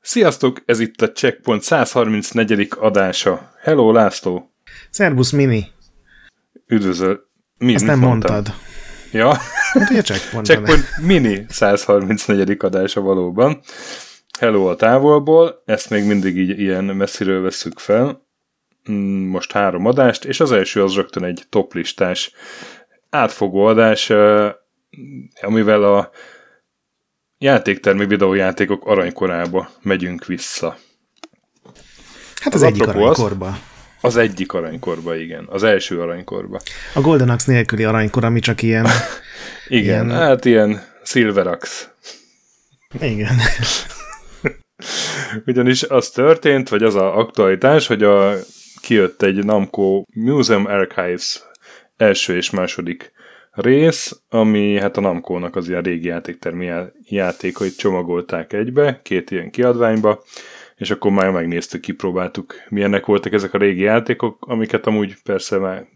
Sziasztok, ez itt a Checkpoint 134. adása. Hello, László! Szerbusz, Mini! Üdvözöl! Mi, Azt nem mondtam? mondtad. Ja? Hát ugye Checkpoint. Checkpoint Mini 134. adása valóban. Hello a távolból, ezt még mindig így ilyen messziről veszük fel. Mm, most három adást, és az első az rögtön egy toplistás átfogó adás, amivel a játéktermi videójátékok aranykorába megyünk vissza. Hát az, az egyik aranykorba. Az, az egyik aranykorba, igen. Az első aranykorba. A Golden Axe nélküli aranykor, ami csak ilyen... igen, ilyen... hát ilyen Silver Axe. Igen. Ugyanis az történt, vagy az a aktualitás, hogy a, kijött egy Namco Museum Archives első és második rész, ami hát a Namco-nak az ilyen régi játéktermi játékait csomagolták egybe, két ilyen kiadványba, és akkor már megnéztük, kipróbáltuk, milyenek voltak ezek a régi játékok, amiket amúgy persze már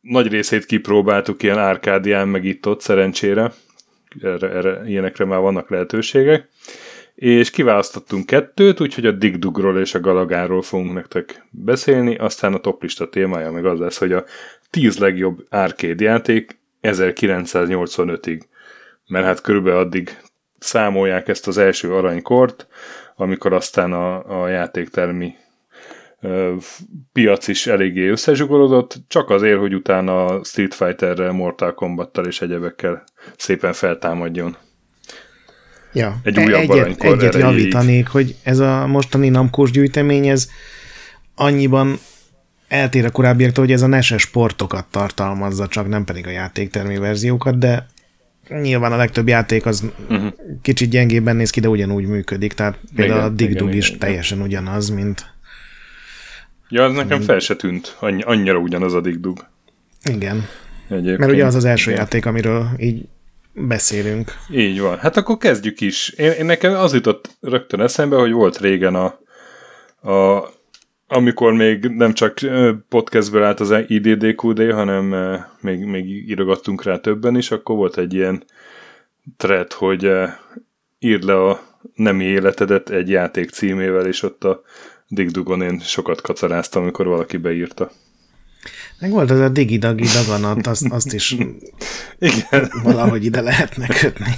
nagy részét kipróbáltuk ilyen árkádián, meg itt-ott szerencsére, erre, erre, ilyenekre már vannak lehetőségek, és kiválasztottunk kettőt, úgyhogy a Digdugról és a Galagáról fogunk nektek beszélni, aztán a toplista témája meg az lesz, hogy a 10 legjobb arcade játék 1985-ig, mert hát körülbelül addig számolják ezt az első aranykort, amikor aztán a, a játéktermi ö, piac is eléggé összezsugorodott, csak azért, hogy utána Street Fighterrel, Mortal Kombattal és egyebekkel szépen feltámadjon. Ja, egy újabb egyet, egyet javítanék, hogy ez a mostani namkós gyűjtemény, ez annyiban eltér a korábbiaktól, hogy ez a NES-es sportokat tartalmazza, csak nem pedig a játéktermi verziókat, de nyilván a legtöbb játék az uh-huh. kicsit gyengébben néz ki, de ugyanúgy működik, tehát például igen, a Dig Dug is igen, teljesen igen. ugyanaz, mint... Ja, az nekem mint... fel se tűnt, Annyi, annyira ugyanaz a Dig Dug. Igen. Egyébként. Mert ugye az az első igen. játék, amiről így beszélünk. Így van. Hát akkor kezdjük is. Én, én nekem az jutott rögtön eszembe, hogy volt régen a, a amikor még nem csak podcastből állt az IDDQD, hanem még, még írogattunk rá többen is, akkor volt egy ilyen thread, hogy írd le a nemi életedet egy játék címével, és ott a Digdugon én sokat kacaráztam, amikor valaki beírta. Meg volt az a digi-dagi daganat, azt, azt is Igen. valahogy ide lehetne kötni.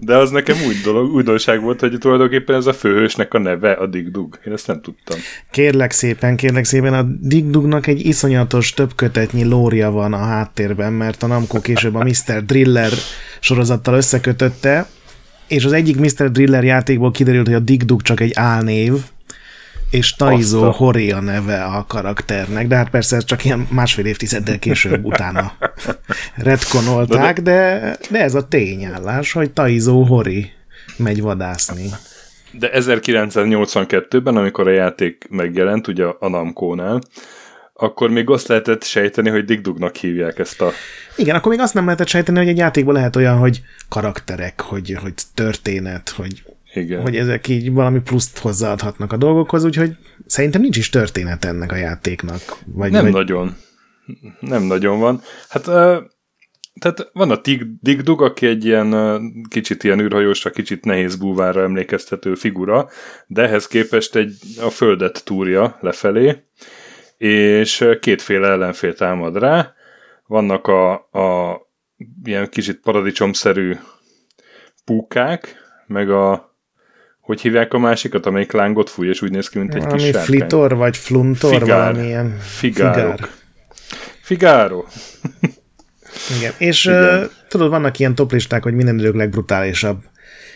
De az nekem úgy dolog, újdonság volt, hogy tulajdonképpen ez a főhősnek a neve a Digdug. Én ezt nem tudtam. Kérlek szépen, kérlek szépen, a Digdugnak egy iszonyatos többkötetnyi lória van a háttérben, mert a Namco később a Mr. Driller sorozattal összekötötte, és az egyik Mr. Driller játékból kiderült, hogy a Digdug csak egy álnév, és Taizo Hori a neve a karakternek, de hát persze ez csak ilyen másfél évtizeddel később utána retkonolták, de, de ez a tényállás, hogy Taizo Hori megy vadászni. De 1982-ben, amikor a játék megjelent, ugye a Namco-nál, akkor még azt lehetett sejteni, hogy Digdugnak hívják ezt a... Igen, akkor még azt nem lehetett sejteni, hogy egy játékban lehet olyan, hogy karakterek, hogy, hogy történet, hogy igen. hogy ezek így valami pluszt hozzáadhatnak a dolgokhoz, úgyhogy szerintem nincs is történet ennek a játéknak. Vagy, nem vagy... nagyon. Nem nagyon van. Hát tehát van a Dig Dug, aki egy ilyen kicsit ilyen űrhajósra, kicsit nehéz búvárra emlékeztető figura, de ehhez képest egy a földet túrja lefelé, és kétféle ellenfél támad rá. Vannak a, a ilyen kicsit paradicsomszerű púkák, meg a hogy hívják a másikat, amelyik lángot fúj, és úgy néz ki, mint egy valami kis sárkány? flitor, vagy fluntor, Figár. valamilyen. Figárok. Figár. Figáró. Igen, és Igen. Uh, tudod, vannak ilyen toplisták, hogy minden idők legbrutálisabb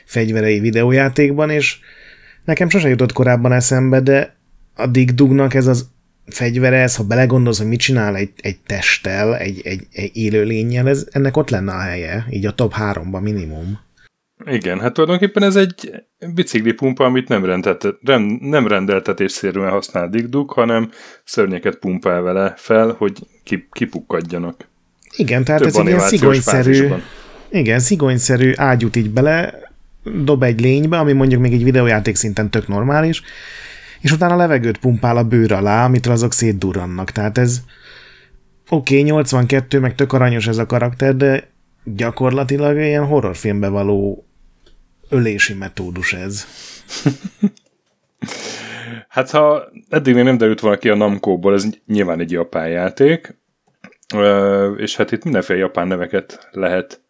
fegyverei videójátékban, és nekem sose jutott korábban eszembe, de a Dig Dugnak ez az fegyvere, ez, ha belegondolsz, hogy mit csinál egy, egy testtel, egy, egy, egy élőlényel, ez, ennek ott lenne a helye, így a top háromban minimum. Igen, hát tulajdonképpen ez egy biciklipumpa, amit nem, rendelte, rem, nem rendeltetésszerűen használ Digdug, hanem szörnyeket pumpál vele fel, hogy kipukkadjanak. Igen, tehát Több ez egy ilyen szigonyszerű, igen, szigonyszerű ágyút így bele, dob egy lénybe, ami mondjuk még egy videójáték szinten tök normális, és utána levegőt pumpál a bőr alá, amitől azok szétdurrannak. Tehát ez oké, okay, 82, meg tök aranyos ez a karakter, de gyakorlatilag ilyen horrorfilmbe való ölési metódus ez. hát ha eddig még nem derült volna ki a Namco-ból, ez nyilván egy japán játék, és hát itt mindenféle japán neveket lehet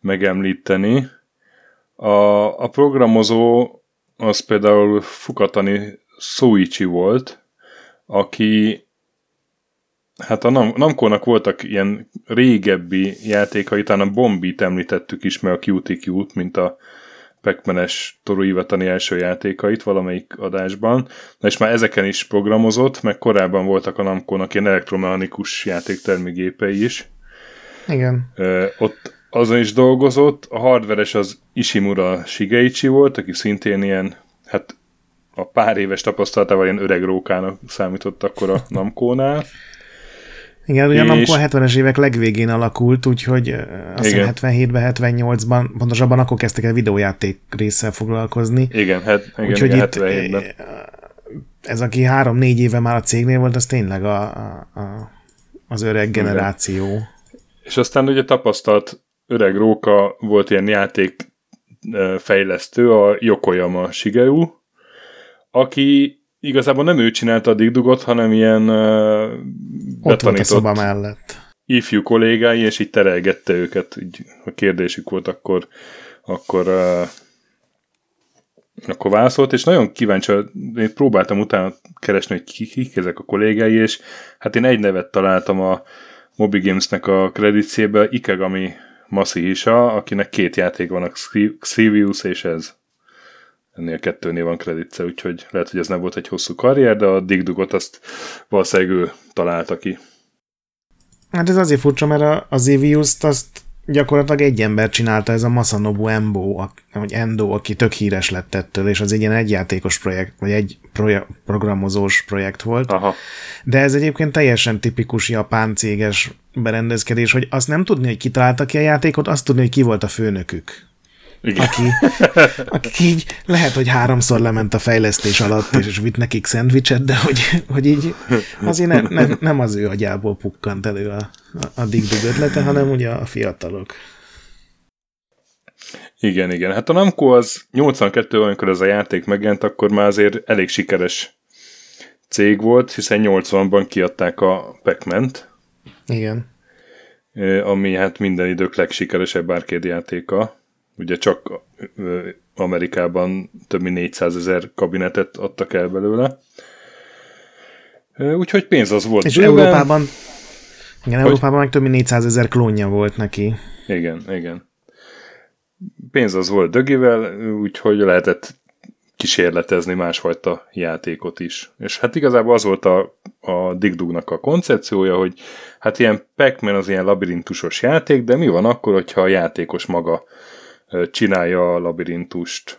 megemlíteni. A, a programozó az például Fukatani Soichi volt, aki Hát a Nam- Namco-nak voltak ilyen régebbi játékai, talán a Bombit említettük is, meg a QTQ-t, mint a Pac-Man-es Toru Iwatani első játékait valamelyik adásban. Na és már ezeken is programozott, meg korábban voltak a Namco-nak ilyen elektromechanikus játéktermigépei is. Igen. Ö, ott azon is dolgozott. A hardveres az Ishimura Shigeichi volt, aki szintén ilyen, hát a pár éves tapasztalatával ilyen öreg rókának számított akkor a Namco-nál. Igen, ugye és... A 70-es évek legvégén alakult, úgyhogy azt hiszem 77-ben, 78-ban, pontosabban akkor kezdtek el videójáték résszel foglalkozni. Igen, het, igen, úgyhogy igen, itt 77-ben. ez, aki három-négy éve már a cégnél volt, az tényleg a, a, a, az öreg generáció. Igen. És aztán ugye tapasztalt öreg róka volt ilyen játék fejlesztő, a Yokoyama Shigeru, aki igazából nem ő csinálta a digdugot, hanem ilyen uh, Ott volt a szoba mellett. ifjú kollégái, és így terelgette őket, így a kérdésük volt, akkor akkor uh, akkor válaszolt, és nagyon kíváncsi, én próbáltam utána keresni, hogy kik, kik ezek a kollégái, és hát én egy nevet találtam a Moby Games-nek a kreditszébe, Ikegami Masihisa, akinek két játék van, a Xivius és ez ennél kettőnél van kreditce, úgyhogy lehet, hogy ez nem volt egy hosszú karrier, de a Digdugot azt valószínűleg ő találta ki. Hát ez azért furcsa, mert az Evius-t azt gyakorlatilag egy ember csinálta, ez a Masanobu Embo, vagy Endo, aki tök híres lett ettől, és az egy ilyen egyjátékos projekt, vagy egy proje- programozós projekt volt. Aha. De ez egyébként teljesen tipikus japán céges berendezkedés, hogy azt nem tudni, hogy ki találta ki a játékot, azt tudni, hogy ki volt a főnökük. Igen. Aki, aki így lehet, hogy háromszor lement a fejlesztés alatt, és vitt nekik szendvicset, de hogy, hogy így azért ne, ne, nem az ő agyából pukkant elő a, a digdig ötlete, hanem ugye a fiatalok. Igen, igen. Hát a Namco az 82 amikor ez a játék megjelent, akkor már azért elég sikeres cég volt, hiszen 80-ban kiadták a pac Igen. Ami hát minden idők legsikeresebb arcade játéka ugye csak Amerikában több mint 400 ezer kabinetet adtak el belőle. Úgyhogy pénz az volt. És bőven. Európában, igen, hogy? Európában meg több mint 400 ezer klónja volt neki. Igen, igen. Pénz az volt dögivel, úgyhogy lehetett kísérletezni másfajta játékot is. És hát igazából az volt a, a Digdugnak a koncepciója, hogy hát ilyen pac az ilyen labirintusos játék, de mi van akkor, hogyha a játékos maga csinálja a labirintust.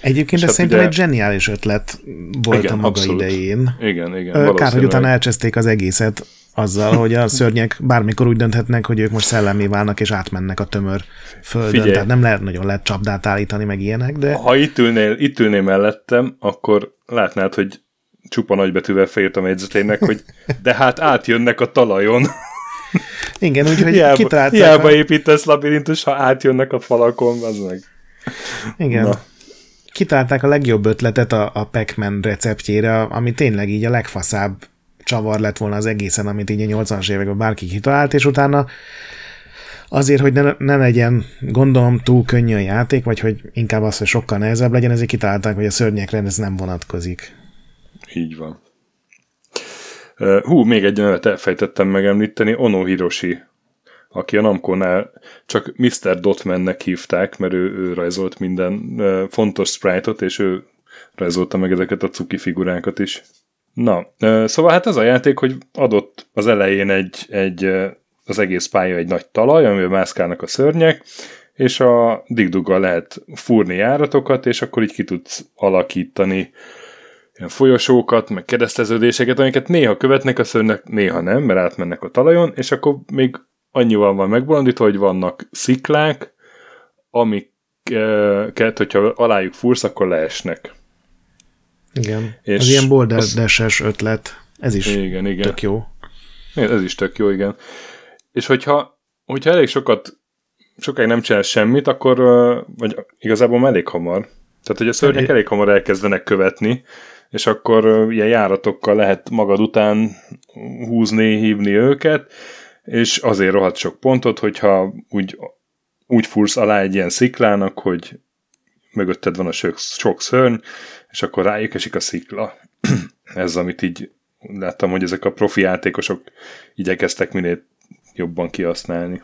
Egyébként ez hát szerintem ugye... egy zseniális ötlet volt igen, a maga abszolút. idején. Igen, igen. Kár, hogy utána elcseszték az egészet azzal, hogy a szörnyek bármikor úgy dönthetnek, hogy ők most szellemi válnak, és átmennek a tömör földön. Figyelj. Tehát nem lehet nagyon lehet csapdát állítani, meg ilyenek, de... Ha itt ülnél, itt ülnél mellettem, akkor látnád, hogy csupa nagybetűvel felírtam a jegyzetének, hogy de hát átjönnek a talajon. Igen, úgyhogy hiába, kitalálták. Hiába építesz labirintus, ha átjönnek a falakon, az meg. Igen. Na. Kitalálták a legjobb ötletet a, a Pac-Man receptjére, ami tényleg így a legfaszább csavar lett volna az egészen, amit így a 80-as években bárki kitalált, és utána azért, hogy ne, ne legyen, gondolom, túl könnyű a játék, vagy hogy inkább az, hogy sokkal nehezebb legyen, ezért kitalálták, hogy a szörnyekre ez nem vonatkozik. Így van. Hú, még egy nevet elfejtettem megemlíteni, Ono Hiroshi, aki a Namco-nál csak Mr. Dotmannek hívták, mert ő, ő rajzolt minden fontos sprite-ot, és ő rajzolta meg ezeket a cuki figurákat is. Na, szóval hát ez a játék, hogy adott az elején egy, egy az egész pálya egy nagy talaj, amiben mászkálnak a szörnyek, és a digduggal lehet fúrni járatokat, és akkor így ki tudsz alakítani ilyen folyosókat, meg kereszteződéseket, amiket néha követnek a szörnyek, néha nem, mert átmennek a talajon, és akkor még annyival van megbolondítva, hogy vannak sziklák, amiket, hogyha alájuk fursz, akkor leesnek. Igen, és az ilyen az... ötlet, ez is igen, igen. tök jó. Ez is tök jó, igen. És hogyha, hogyha elég sokat, sokáig nem csinál semmit, akkor, vagy igazából elég hamar. Tehát, hogy a szörnyek elég hamar elkezdenek követni, és akkor ilyen járatokkal lehet magad után húzni, hívni őket, és azért rohadt sok pontot, hogyha úgy, úgy fursz alá egy ilyen sziklának, hogy mögötted van a sok, sok szörny, és akkor rájuk esik a szikla. Ez, amit így láttam, hogy ezek a profi játékosok igyekeztek minél jobban kihasználni.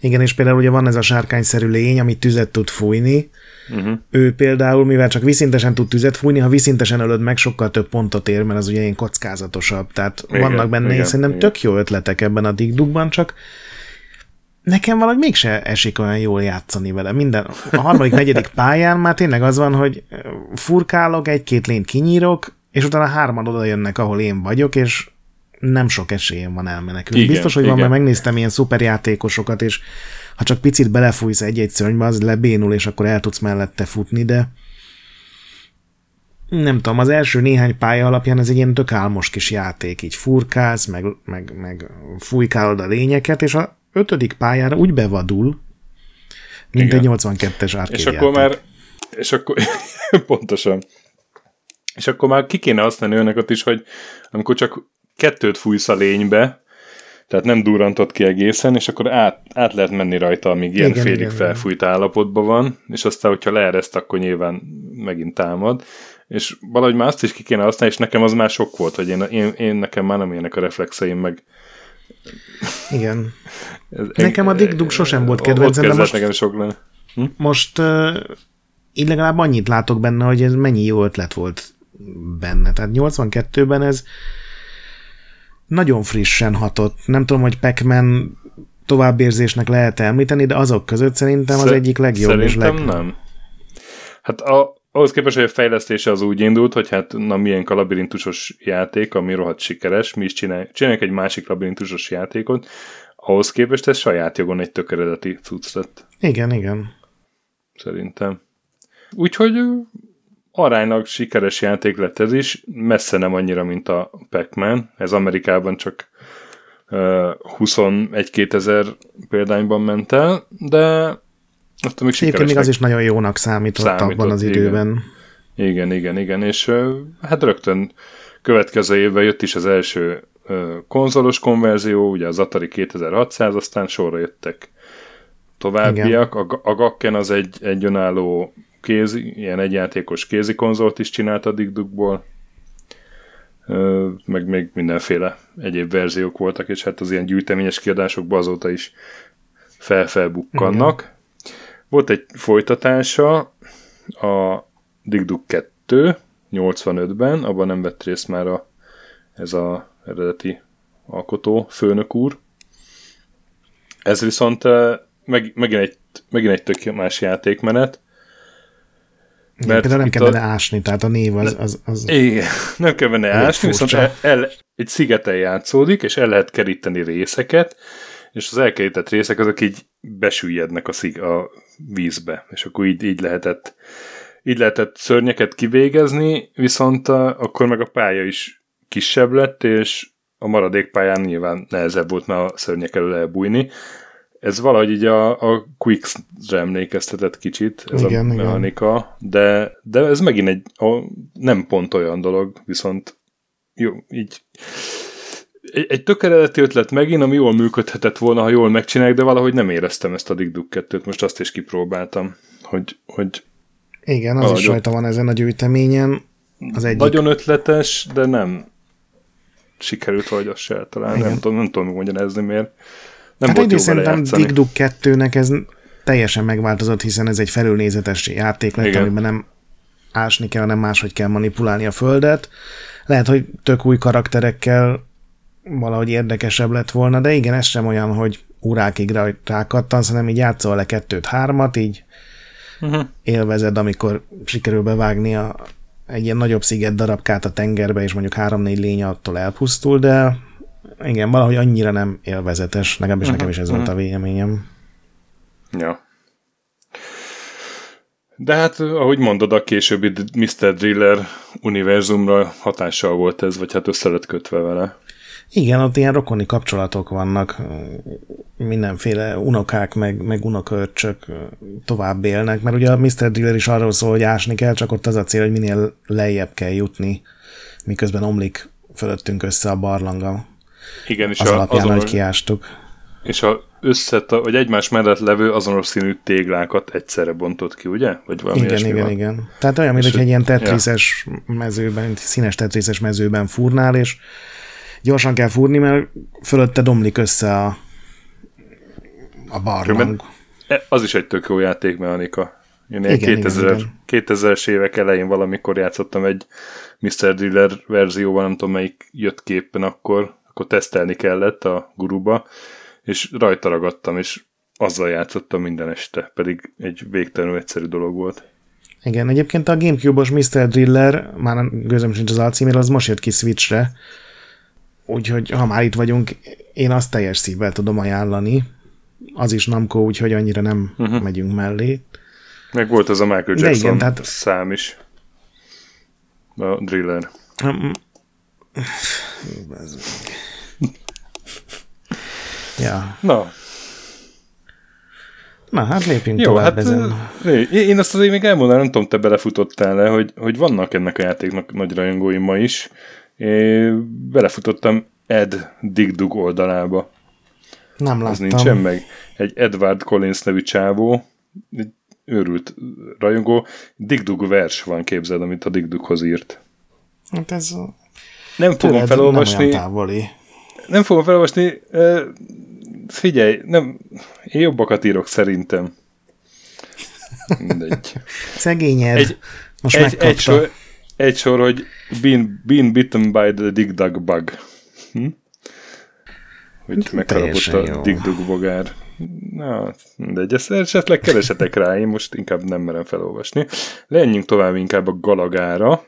Igen, és például ugye van ez a sárkányszerű lény, ami tüzet tud fújni. Uh-huh. Ő például, mivel csak viszintesen tud tüzet fújni, ha viszintesen ölöd meg, sokkal több pontot ér, mert az ugye ilyen kockázatosabb. Tehát igen, vannak benne, igen, szerintem igen. tök jó ötletek ebben a digdukban, csak nekem valahogy mégse esik olyan jól játszani vele. Minden, a harmadik, negyedik pályán már tényleg az van, hogy furkálok, egy-két lényt kinyírok, és utána hárman oda jönnek, ahol én vagyok, és nem sok esélyem van elmenekülni. Igen, Biztos, hogy igen. van, mert megnéztem ilyen szuperjátékosokat, és ha csak picit belefújsz egy-egy szörnybe, az lebénul, és akkor el tudsz mellette futni, de nem tudom, az első néhány pálya alapján ez egy ilyen tök álmos kis játék, így furkálsz, meg, meg, meg fújkálod a lényeket, és a ötödik pályára úgy bevadul, mint Igen. egy 82-es arcade És akkor már, és akkor, pontosan. És akkor már ki kéne használni önnek is, hogy amikor csak kettőt fújsz a lénybe, tehát nem durrantott ki egészen, és akkor át, át lehet menni rajta, amíg ilyen igen, félig igen, felfújt igen. állapotban van, és aztán, hogyha leereszt, akkor nyilván megint támad, és valahogy már azt is ki kéne használni, és nekem az már sok volt, hogy én, én, én nekem már nem ilyenek a reflexeim, meg igen. Ez, nekem a Dick Dug sosem volt kedvencem, de most, nekem sok lenne. Hm? most uh, így legalább annyit látok benne, hogy ez mennyi jó ötlet volt benne. Tehát 82-ben ez nagyon frissen hatott. Nem tudom, hogy Pac-Man továbbérzésnek lehet említeni, de azok között szerintem az egyik legjobb szerintem és leg... nem. Hát a, ahhoz képest, hogy a fejlesztése az úgy indult, hogy hát na milyen a labirintusos játék, ami rohadt sikeres, mi is csináljuk, csináljuk egy másik labirintusos játékot, ahhoz képest ez saját jogon egy tökéleteti cucc lett. Igen, igen. Szerintem. Úgyhogy aránylag sikeres játék lett ez is, messze nem annyira, mint a Pac-Man. Ez Amerikában csak uh, 21-2000 ezer példányban ment el, de azt még Egyébként még az is nagyon jónak számított, számított abban az időben. Igen, igen, igen, igen. és uh, hát rögtön következő évben jött is az első uh, konzolos konverzió, ugye az Atari 2600, aztán sorra jöttek továbbiak. A, a Gakken az egy, egy önálló kézi, ilyen egyjátékos kézi konzolt is csinált a Digdukból, meg még mindenféle egyéb verziók voltak, és hát az ilyen gyűjteményes kiadásokban azóta is felfelbukkannak. Volt egy folytatása, a Digduk 2, 85-ben, abban nem vett részt már a, ez a eredeti alkotó, főnök úr. Ez viszont meg, megint, egy, megint egy tök más játékmenet, igen, például nem kell benne a... ásni, tehát a név az... az, az igen, nem kell benne ásni, viszont el, el, egy szigeten játszódik, és el lehet keríteni részeket, és az elkerített részek azok így besüllyednek a, szig, a vízbe, és akkor így, így lehetett így lehetett szörnyeket kivégezni, viszont a, akkor meg a pálya is kisebb lett, és a maradék pályán nyilván nehezebb volt már a szörnyek elől elbújni, ez valahogy így a, a Quicks-re emlékeztetett kicsit, ez igen, a mechanika, igen. De, de ez megint egy a, nem pont olyan dolog, viszont jó, így egy, egy tök eredeti ötlet megint, ami jól működhetett volna, ha jól megcsinálják, de valahogy nem éreztem ezt a Dick Duck 2 most azt is kipróbáltam, hogy, hogy igen, az is rajta van ezen a gyűjteményen. Az egyik. Nagyon ötletes, de nem sikerült vagy azt se talán. Nem tudom, nem tudom magyarázni miért. Nem hát egyrészt szerintem Dig Dug 2-nek ez teljesen megváltozott, hiszen ez egy felülnézetes játék lett, Igen. amiben nem ásni kell, hanem máshogy kell manipulálni a földet. Lehet, hogy tök új karakterekkel valahogy érdekesebb lett volna, de igen, ez sem olyan, hogy órákig rákattansz, hanem így játszol le kettőt, hármat, így uh-huh. élvezed, amikor sikerül bevágni a, egy ilyen nagyobb sziget darabkát a tengerbe, és mondjuk három-négy lény attól elpusztul, de igen, valahogy annyira nem élvezetes, legalábbis uh-huh, nekem is ez uh-huh. volt a véleményem. Ja. De hát, ahogy mondod, a későbbi Mr. Driller univerzumra hatással volt ez, vagy hát össze lett kötve vele. Igen, ott ilyen rokoni kapcsolatok vannak, mindenféle unokák, meg, meg unokörcsök tovább élnek, mert ugye a Mr. Driller is arról szól, hogy ásni kell, csak ott az a cél, hogy minél lejjebb kell jutni, miközben omlik fölöttünk össze a barlanga. Igen, és az a, alapján, azon, hogy kiástuk. És a összet, vagy egymás mellett levő azonos színű téglákat egyszerre bontott ki, ugye? Vagy valami igen, igen, van. igen. Tehát olyan, mint hogy egy ilyen tetrises ja. mezőben, színes tetrises mezőben furnál, és gyorsan kell fúrni, mert fölötte domlik össze a, a barlang. E, az is egy tök jó játékmechanika. Én igen, 2000, igen, igen. 2000-es évek elején valamikor játszottam egy Mr. Driller verzióval, nem tudom melyik jött képpen akkor, akkor tesztelni kellett a guruba, és rajta ragadtam, és azzal játszottam minden este, pedig egy végtelenül egyszerű dolog volt. Igen, egyébként a Gamecube-os Mr. Driller, már gőzöm sincs az alcíméről, az most jött ki Switchre, úgyhogy ha már itt vagyunk, én azt teljes szívvel tudom ajánlani. Az is Namco, úgyhogy annyira nem uh-huh. megyünk mellé. Meg volt az a Michael Jackson igen, tehát... szám is. A Driller. Ja. Na. Na, hát lépjünk Jó, tovább hát, ezen. Én azt azért még elmondanám, nem tudom, te belefutottál le, hogy, hogy vannak ennek a játéknak nagy rajongóim ma is. Én belefutottam Ed Digdug oldalába. Nem láttam. Az nincsen meg. Egy Edward Collins nevű csávó, egy őrült rajongó. Digdug vers van, képzeld, amit a Digdughoz írt. Hát ez nem fogom felolvasni. Nem, távoli. Nem fogom felolvasni. Figyelj, nem, én jobbakat írok szerintem. Mindegy. Szegényed. Egy, Most egy, egy, sor, egy sor, hogy been, been bitten by the dig dug bug. Hm? Hogy megharapott a dig dug bogár. Na, de ezt esetleg keresetek rá, én most inkább nem merem felolvasni. Lenjünk tovább inkább a Galagára.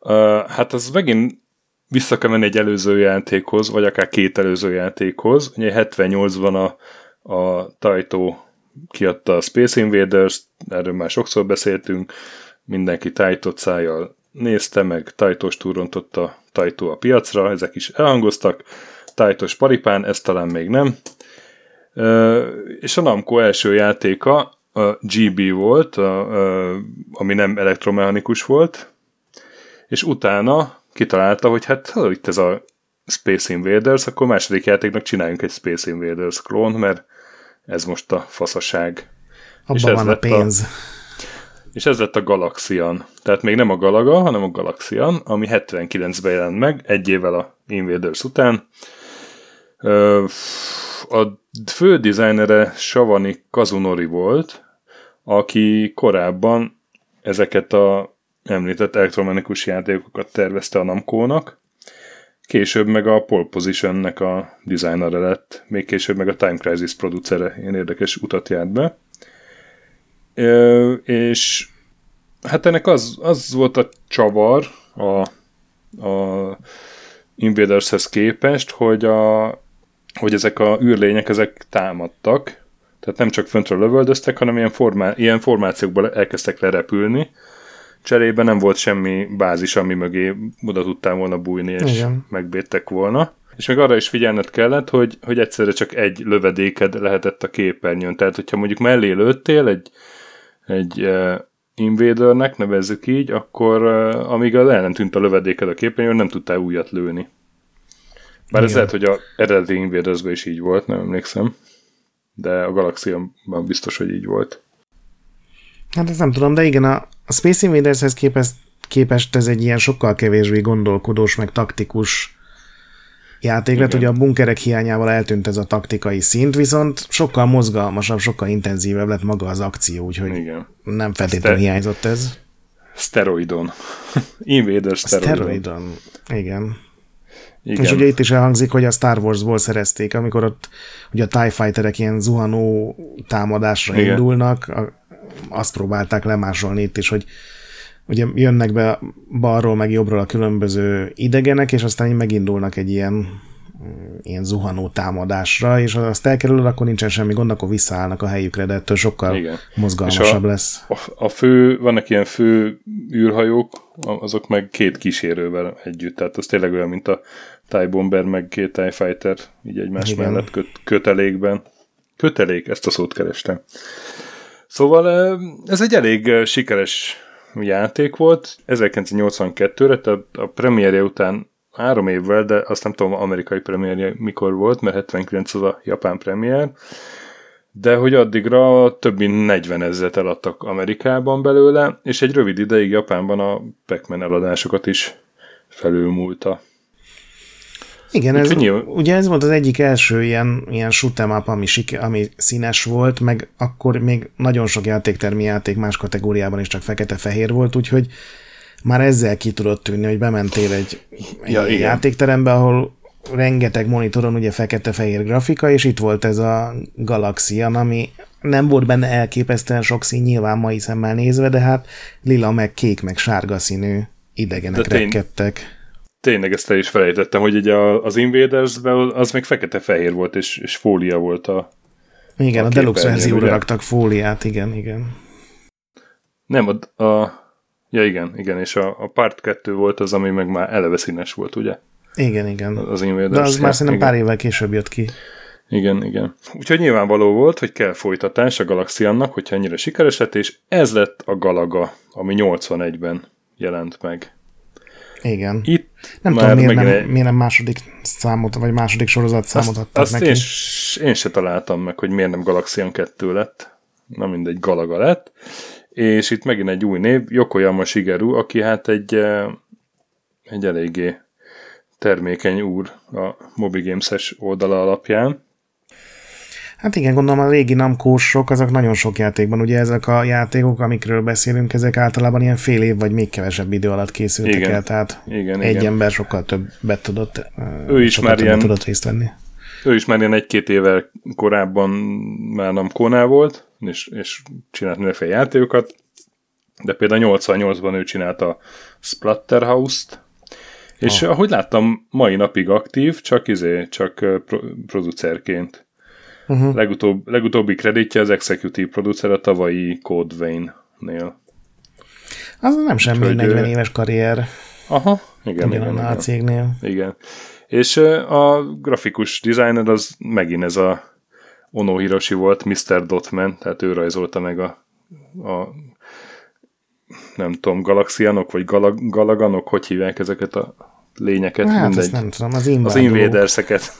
Uh, hát az megint vissza kell menni egy előző játékhoz, vagy akár két előző játékhoz. Ugye 78-ban a, a Taito kiadta a Space Invaders, erről már sokszor beszéltünk, mindenki Taito szájjal nézte meg, Taitos túrontotta Taito a piacra, ezek is elhangoztak, Taitos paripán, ez talán még nem. És a Namco első játéka a GB volt, ami nem elektromechanikus volt, és utána kitalálta, hogy hát ha itt ez a Space Invaders, akkor második játéknak csináljunk egy Space Invaders klón, mert ez most a faszaság. Abban és ez van a pénz. A, és ez lett a Galaxian. Tehát még nem a Galaga, hanem a Galaxian, ami 79-ben jelent meg, egy évvel a Invaders után. A fő dizájnere Savani Kazunori volt, aki korábban ezeket a említett elektromechanikus játékokat tervezte a Namco-nak, később meg a Pole Position-nek a designere lett, még később meg a Time Crisis producere, ilyen érdekes utat járt be. Ö, és hát ennek az, az volt a csavar a, a Invadershez képest, hogy, a, hogy ezek a űrlények ezek támadtak, tehát nem csak föntről lövöldöztek, hanem ilyen, formá, ilyen formációkból elkezdtek lerepülni, cserébe nem volt semmi bázis, ami mögé oda tudtál volna bújni, és Igen. megbéttek volna. És még arra is figyelned kellett, hogy, hogy egyszerre csak egy lövedéked lehetett a képernyőn. Tehát, hogyha mondjuk mellé lőttél egy, egy uh, invadernek, nevezzük így, akkor uh, amíg el nem tűnt a lövedéked a képernyőn, nem tudtál újat lőni. Bár Igen. ez lehet, hogy a eredeti invaders is így volt, nem emlékszem. De a galaxiában biztos, hogy így volt. Hát ezt nem tudom, de igen, a, a Space Invadershez képest, képest ez egy ilyen sokkal kevésbé gondolkodós, meg taktikus játék lett, hogy a bunkerek hiányával eltűnt ez a taktikai szint, viszont sokkal mozgalmasabb, sokkal intenzívebb lett maga az akció, úgyhogy Igen. nem feltétlenül Ste- hiányzott ez. Steroidon. Invader steroidon. Steroidon, igen. Igen. És ugye itt is elhangzik, hogy a Star Wars-ból szerezték, amikor ott ugye a TIE Fighterek ilyen zuhanó támadásra Igen. indulnak, azt próbálták lemásolni itt is, hogy ugye jönnek be balról meg jobbról a különböző idegenek, és aztán így megindulnak egy ilyen ilyen zuhanó támadásra, és ha azt elkerülöd, akkor nincsen semmi gond, akkor visszaállnak a helyükre, de ettől sokkal Igen. mozgalmasabb a, lesz. A, a fő, vannak ilyen fő űrhajók, azok meg két kísérővel együtt, tehát az tényleg olyan, mint a TIE Bomber, meg két TIE Fighter, így egymás Igen. mellett köt, kötelékben. Kötelék, ezt a szót kerestem. Szóval ez egy elég sikeres játék volt. 1982-re, tehát a premierje után három évvel, de azt nem tudom, amerikai premierje mikor volt, mert 79 az a japán premier, de hogy addigra több mint 40 ezeret eladtak Amerikában belőle, és egy rövid ideig Japánban a Pac-Man eladásokat is felülmúlta. Igen, ez, ugye ez volt az egyik első ilyen, ilyen shoot'em up, ami, sike, ami színes volt, meg akkor még nagyon sok játéktermi játék más kategóriában is csak fekete-fehér volt, úgyhogy már ezzel ki tudott tűnni, hogy bementél egy, egy ja, játékterembe, ahol rengeteg monitoron ugye fekete-fehér grafika, és itt volt ez a Galaxian, ami nem volt benne elképesztően sok szín nyilván mai szemmel nézve, de hát lila, meg kék, meg sárga színű idegenek de repkedtek. Tényleg ezt el is felejtettem, hogy ugye az invaders az még fekete-fehér volt, és, és fólia volt a Igen, a, a deluxe verzióra raktak fóliát, igen, igen. Nem, a, a Ja, igen, igen, és a, a Part 2 volt az, ami meg már eleve színes volt, ugye? Igen, igen. Az Invaders. De az már szerintem pár évvel később jött ki. Igen, igen. Úgyhogy nyilvánvaló volt, hogy kell folytatás a Galaxiannak, hogyha ennyire sikeres lett, és ez lett a Galaga, ami 81-ben jelent meg. Igen. Itt nem tudom, miért nem, egy... miért nem második számot, vagy második sorozat számot adtak azt neki. Én, én se találtam meg, hogy miért nem Galaxian 2 lett. Na mindegy, Galaga lett és itt megint egy új név, Yokoyama Shigeru, aki hát egy, eh, egy eléggé termékeny úr a Moby Games-es oldala alapján. Hát igen, gondolom a régi namkósok, azok nagyon sok játékban, ugye ezek a játékok, amikről beszélünk, ezek általában ilyen fél év vagy még kevesebb idő alatt készültek igen, el, tehát igen, egy igen. ember sokkal többet tudott, ő is már ilyen, tudott részt venni. Ő is már ilyen egy-két évvel korábban már Namkónál volt, és, és csinált mindenféle játékokat, de például 88-ban ő csinálta a Splatterhouse-t, és oh. ahogy láttam, mai napig aktív, csak izé, csak pro- producerként. Uh-huh. Legutóbb, legutóbbi kreditje az executive producer a tavalyi Code Vein-nél. Az nem semmi Úgyhogy, 40 éves karrier. Aha, igen, igen, igen, a cégnél. Igen. És a grafikus designer az megint ez a Ono Hiroshi volt, Mr. Dotman, tehát ő rajzolta meg a, a nem tudom, galaxianok, vagy galag, galaganok, hogy hívják ezeket a lényeket? Hát mindegy. nem tudom, az, az invaderseket.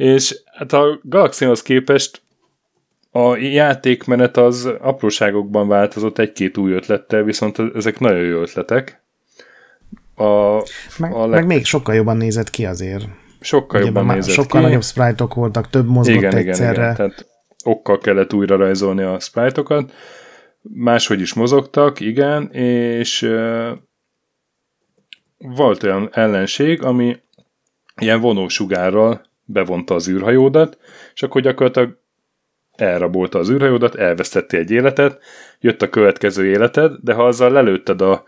És hát a galaxianhoz képest a játékmenet az apróságokban változott egy-két új ötlettel, viszont ezek nagyon jó ötletek. A, meg, a leg... meg még sokkal jobban nézett ki azért. Sokkal Ugye jobban nézett Sokkal ki. nagyobb sprite voltak, több mozgott igen, egyszerre. Igen, igen. Tehát okkal kellett újra rajzolni a sprite-okat. Máshogy is mozogtak, igen, és uh, volt olyan ellenség, ami ilyen vonósugárral bevonta az űrhajódat, és akkor gyakorlatilag elrabolta az űrhajódat, elvesztette egy életet, jött a következő életed, de ha azzal lelőtted a,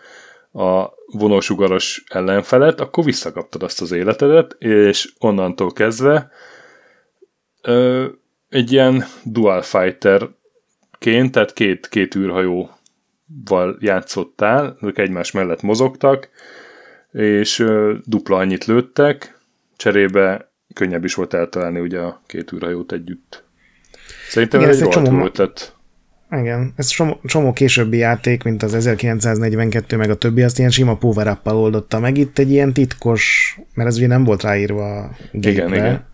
a vonósugaros ellenfelet, akkor visszakaptad azt az életedet, és onnantól kezdve ö, egy ilyen dual fighter-ként, tehát két, két űrhajóval játszottál, ők egymás mellett mozogtak, és ö, dupla annyit lőttek, cserébe könnyebb is volt eltalálni ugye a két űrhajót együtt. Szerintem Igen, ez egy csomó, ötlet. Igen, ez csomó, csomó későbbi játék, mint az 1942, meg a többi, azt ilyen sima power up oldotta meg. Itt egy ilyen titkos, mert ez ugye nem volt ráírva a gépre. Igen, igen.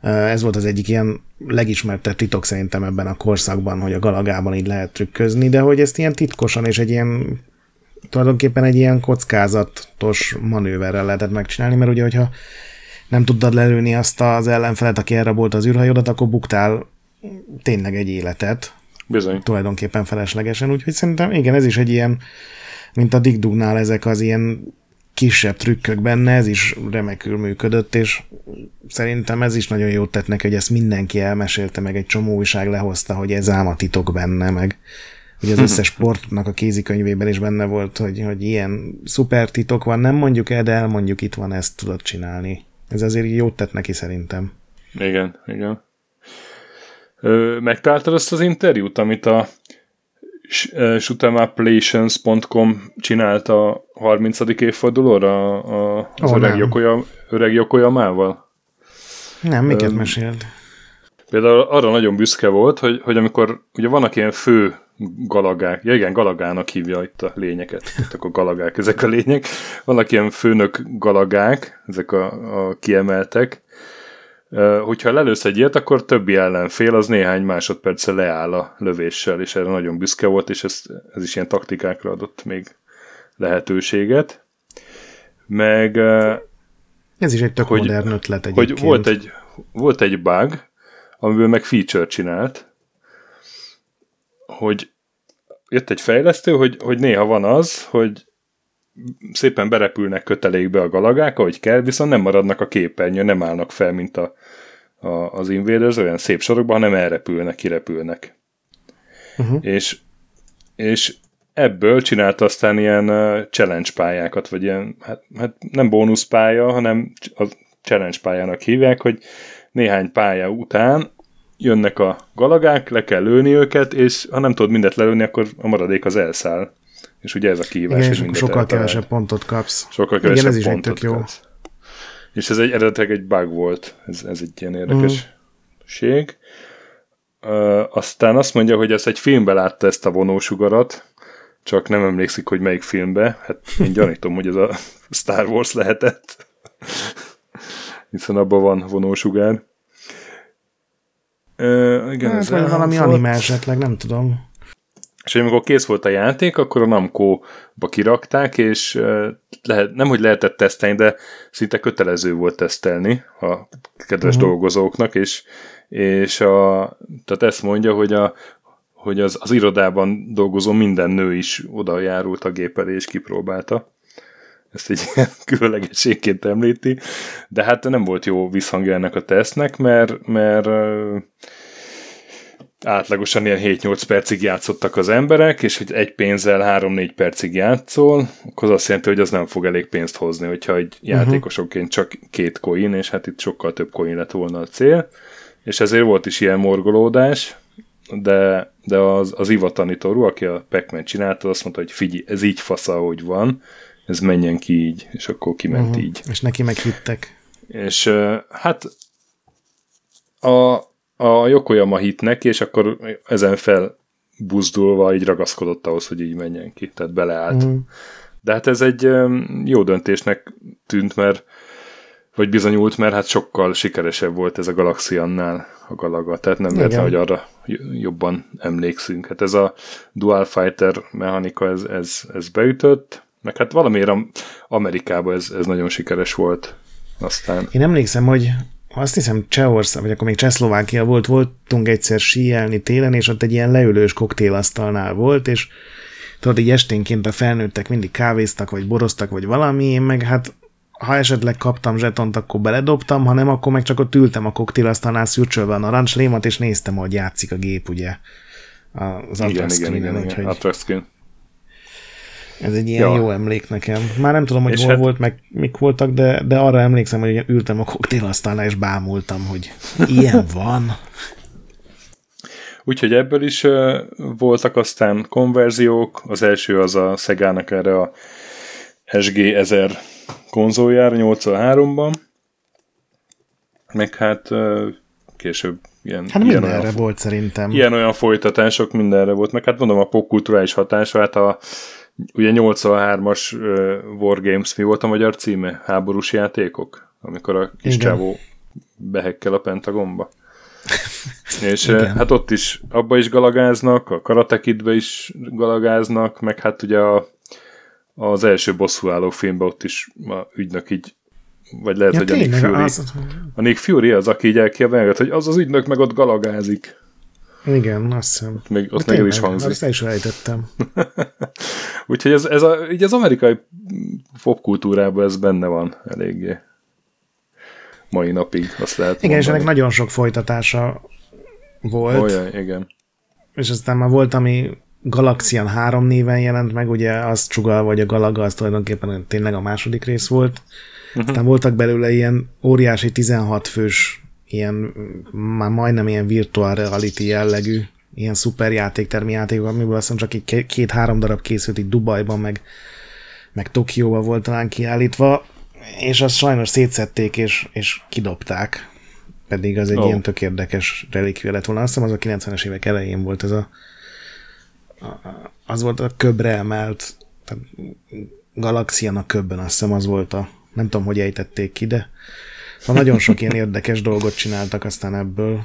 Ez volt az egyik ilyen legismertebb titok szerintem ebben a korszakban, hogy a galagában így lehet trükközni, de hogy ezt ilyen titkosan és egy ilyen tulajdonképpen egy ilyen kockázatos manőverrel lehetett megcsinálni, mert ugye, hogyha nem tudtad lelőni azt az ellenfelet, aki elrabolt az űrhajódat, akkor buktál tényleg egy életet, Bizony. Tulajdonképpen feleslegesen, úgyhogy szerintem igen, ez is egy ilyen, mint a Digdugnál ezek az ilyen kisebb trükkök benne, ez is remekül működött, és szerintem ez is nagyon jót tett neki, hogy ezt mindenki elmesélte, meg egy csomó újság lehozta, hogy ez ám a titok benne, meg ugye az összes sportnak a kézikönyvében is benne volt, hogy, hogy ilyen szuper titok van, nem mondjuk el, de elmondjuk itt van, ezt tudod csinálni. Ez azért jót tett neki szerintem. Igen, igen. Ö, megtaláltad azt az interjút, amit a shootemaplations.com csinált a 30. évfordulóra a, az oh, öreg, Yokoya, öreg Yokoyamával? Nem, miket mesélt? Például arra nagyon büszke volt, hogy, hogy amikor ugye vannak ilyen fő galagák, ja igen, galagának hívja itt a lényeket, itt akkor galagák ezek a lények, vannak ilyen főnök galagák, ezek a, a kiemeltek, hogyha lelősz egy ilyet, akkor többi ellenfél az néhány másodperce leáll a lövéssel, és erre nagyon büszke volt, és ez, ez is ilyen taktikákra adott még lehetőséget. Meg... Ez is egy tök hogy, modern ötlet egyébként. Hogy volt egy, volt egy bug, amiből meg feature csinált, hogy jött egy fejlesztő, hogy, hogy néha van az, hogy szépen berepülnek kötelékbe a galagák, ahogy kell, viszont nem maradnak a képernyőn, nem állnak fel, mint a, a, az Invaders olyan szép sorokban, hanem elrepülnek, kirepülnek. Uh-huh. És, és ebből csinált aztán ilyen challenge pályákat, vagy ilyen, hát, hát nem bónusz pálya, hanem a challenge pályának hívják, hogy néhány pálya után jönnek a galagák, le kell lőni őket, és ha nem tudod mindet lelőni, akkor a maradék az elszáll. És ugye ez a kihívás, Igen, hogy sokkal eltalált. kevesebb pontot kapsz. Sokkal kevesebb Igen, ez is pontot jó. kapsz. És ez egy eredetileg egy bug volt, ez, ez egy ilyen érdekesség. Mm. Uh, aztán azt mondja, hogy ezt egy filmbe látta ezt a vonósugarat, csak nem emlékszik, hogy melyik filmbe. Hát én gyanítom, hogy ez a Star Wars lehetett. Hiszen abban van vonósugár. Uh, igen, hát, vagy valami anime esetleg, nem tudom. És amikor kész volt a játék, akkor a Namco-ba kirakták, és lehet, nem hogy lehetett tesztelni, de szinte kötelező volt tesztelni a kedves uh-huh. dolgozóknak, és, és a, tehát ezt mondja, hogy, a, hogy az, az irodában dolgozó minden nő is oda járult a gép elé, és kipróbálta. Ezt egy ilyen különlegességként említi, de hát nem volt jó visszhangja ennek a tesztnek, mert, mert átlagosan ilyen 7-8 percig játszottak az emberek, és hogy egy pénzzel 3-4 percig játszol, akkor az azt jelenti, hogy az nem fog elég pénzt hozni, hogyha egy uh-huh. játékosokként csak két coin, és hát itt sokkal több coin lett volna a cél, és ezért volt is ilyen morgolódás, de, de az, az Iva tanító, aki a pac csinálta, azt mondta, hogy figyelj, ez így fasz, ahogy van, ez menjen ki így, és akkor kiment uh-huh. így. És neki meghittek. És hát a, a Yokoyama hitnek, és akkor ezen fel buzdulva így ragaszkodott ahhoz, hogy így menjen ki, tehát beleállt. Mm. De hát ez egy jó döntésnek tűnt, mert vagy bizonyult, mert hát sokkal sikeresebb volt ez a Galaxiannál a Galaga, tehát nem lehet, hogy arra jobban emlékszünk. Hát ez a Dual Fighter mechanika, ez, ez, ez beütött, meg hát valamiért Amerikában ez, ez nagyon sikeres volt. Aztán... Én emlékszem, hogy azt hiszem Csehország, vagy akkor még Csehszlovákia volt, voltunk egyszer síelni télen, és ott egy ilyen leülős koktélasztalnál volt, és tudod, így esténként a felnőttek mindig kávéztak, vagy boroztak, vagy valami, én meg hát ha esetleg kaptam zsetont, akkor beledobtam, ha nem, akkor meg csak ott ültem a koktélasztalnál szürcsölve a narancslémat, és néztem, hogy játszik a gép, ugye, az igen, igen, igen, igen, igen. Ez egy ilyen ja. jó emlék nekem. Már nem tudom, hogy és hol hát... volt, meg mik voltak, de, de arra emlékszem, hogy ültem a koktélasztalnál, és bámultam, hogy ilyen van. Úgyhogy ebből is uh, voltak aztán konverziók. Az első az a Szegának erre a SG1000 konzoljára 83-ban. Meg hát uh, később ilyen, hát ilyen mindenre olyan, volt szerintem. Ilyen-olyan folytatások mindenre volt, meg hát mondom a popkulturális hatása, hát a ugye 83-as uh, Wargames, mi volt a magyar címe? Háborús játékok? Amikor a kis Igen. csávó behekkel a Pentagonba. És Igen. hát ott is, abba is galagáznak, a Karatekidbe is galagáznak, meg hát ugye a, az első bosszúálló filmben ott is a ügynök így vagy lehet, ja, hogy a Nick Fury. Az... A Nick Fury az, aki így elkiabálja, hogy az az ügynök meg ott galagázik. Igen, azt hiszem. Ott még, ott még is hangzik. Azt is rejtettem. Úgyhogy ez, ez a, így az amerikai popkultúrában ez benne van eléggé. Mai napig, azt lehet Igen, mondani. és ennek nagyon sok folytatása volt. Olyan, igen. És aztán már volt, ami Galaxian 3 néven jelent meg, ugye azt csugal, vagy a Galaga, az tulajdonképpen tényleg a második rész volt. Uh-huh. Aztán voltak belőle ilyen óriási 16 fős, ilyen már majdnem ilyen virtual reality jellegű, ilyen szuper játéktermi játékok, amiből azt csak így két-három darab készült itt Dubajban, meg, meg Tokióban volt talán kiállítva, és azt sajnos szétszették és, és kidobták. Pedig az egy oh. ilyen tök érdekes relikvia lett volna. Azt hiszem az a 90-es évek elején volt ez a, a az volt a köbre emelt tehát galaxián a köbben, azt hiszem az volt a, nem tudom, hogy ejtették ki, de szóval nagyon sok ilyen érdekes dolgot csináltak aztán ebből.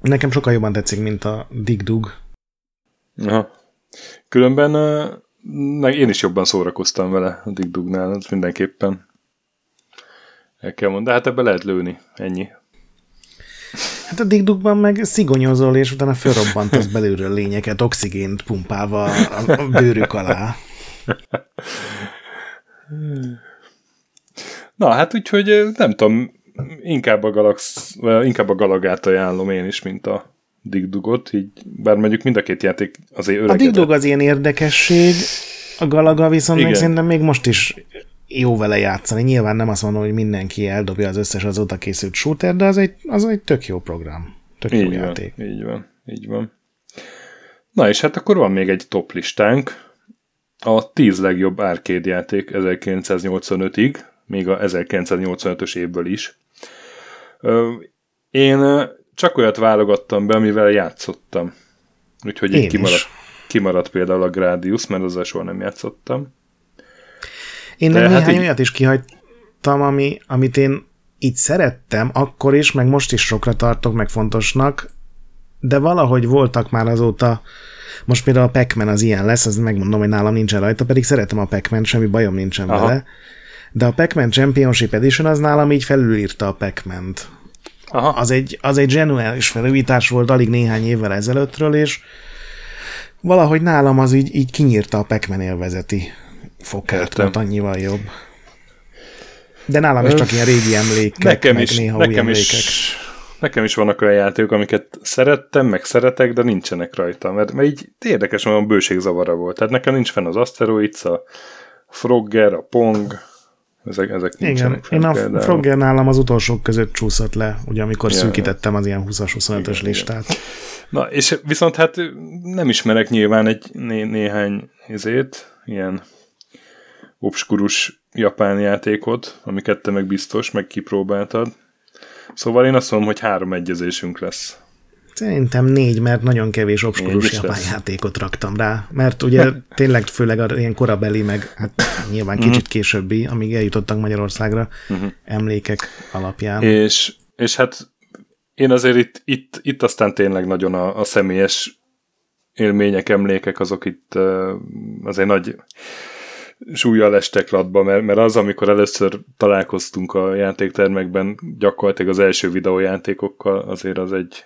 Nekem sokkal jobban tetszik, mint a Dig Dug. Aha. Különben meg én is jobban szórakoztam vele a Dig Dugnál, az mindenképpen. El kell mondani, de hát ebbe lehet lőni, ennyi. Hát a digdukban meg szigonyozol, és utána fölrobbantasz belülről lényeket, oxigént pumpálva a bőrük alá. Na, hát úgyhogy nem tudom, inkább a, Galax, inkább a Galagát ajánlom én is, mint a Digdugot, így, bár mondjuk mind a két játék azért öregedett. A Digdug az ilyen érdekesség, a Galaga viszont Igen. meg szerintem még most is jó vele játszani. Nyilván nem azt mondom, hogy mindenki eldobja az összes azóta készült shooter, de az egy, az egy tök jó program. Tök így jó van, játék. Így van, így van. Na és hát akkor van még egy top listánk. A 10 legjobb arcade játék 1985-ig, még a 1985-ös évből is. Én csak olyat válogattam be, amivel játszottam. Úgyhogy így kimaradt, kimaradt például a Gradius, mert azzal soha nem játszottam. Én nem néhány hát így... olyat is kihagytam, ami, amit én így szerettem, akkor is, meg most is sokra tartok, meg fontosnak, de valahogy voltak már azóta, most például a pac az ilyen lesz, az megmondom, hogy nálam nincsen rajta, pedig szeretem a pac semmi bajom nincsen Aha. vele, de a Pac-Man Championship Edition az nálam így felülírta a pac Aha. Az egy, az egy zseniális felújítás volt alig néhány évvel ezelőttről, és valahogy nálam az így, így kinyírta a pac élvezeti fokát, mert annyival jobb. De nálam is csak ilyen régi emlékek, nekem meg is, néha nekem új emlékek. Is, nekem is vannak olyan játékok, amiket szerettem, meg szeretek, de nincsenek rajta, mert, mert így érdekes, olyan bőségzavara volt. Tehát nekem nincs fenn az Asteroids, a Frogger, a Pong, ezek, ezek Igen, nincsenek fenn. Én a. Frogger nálam az utolsók között csúszott le, ugye amikor ja. szűkítettem az ilyen 20-25-ös listát. Igen. Na, és viszont hát nem ismerek nyilván egy né- néhány izét, ilyen obskurus japán játékot, amiket te meg biztos, meg kipróbáltad. Szóval én azt mondom, hogy három egyezésünk lesz. Szerintem négy, mert nagyon kevés obskurus japán játékot raktam rá, mert ugye tényleg főleg a ilyen korabeli, meg hát nyilván mhm. kicsit későbbi, amíg eljutottak Magyarországra uh-huh. emlékek alapján. És, és hát én azért itt, itt, itt aztán tényleg nagyon a, a személyes élmények, emlékek, azok itt azért nagy súlyjal estek latba, mert, mert az, amikor először találkoztunk a játéktermekben, gyakorlatilag az első videójátékokkal, azért az egy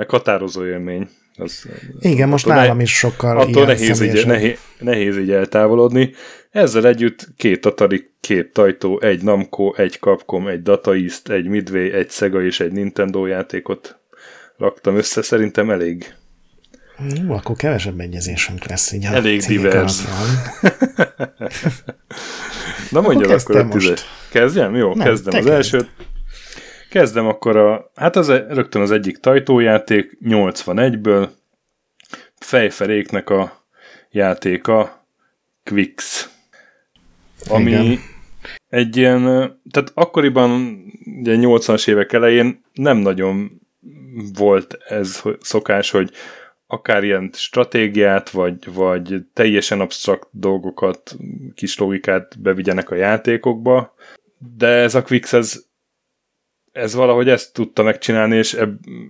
meghatározó élmény. Az, Igen, most nálam ne, is sokkal Attól nehéz így, nehéz, nehéz így eltávolodni. Ezzel együtt két Atari, két Tajtó, egy Namco, egy Capcom, egy Data East, egy Midway, egy Sega és egy Nintendo játékot raktam össze. Szerintem elég jó, akkor kevesebb egyezésünk lesz így Elég divers. Na mondja akkor a tízes. Kezdjem? Jó, Nem, kezdem az elsőt. Kezdem akkor a, hát az rögtön az egyik tajtójáték, 81-ből, fejferéknek a játéka, Quix. Ami Igen. egy ilyen, tehát akkoriban, ugye 80-as évek elején nem nagyon volt ez szokás, hogy akár ilyen stratégiát, vagy, vagy teljesen absztrakt dolgokat, kis logikát bevigyenek a játékokba, de ez a Quix, ez, ez valahogy ezt tudta megcsinálni, és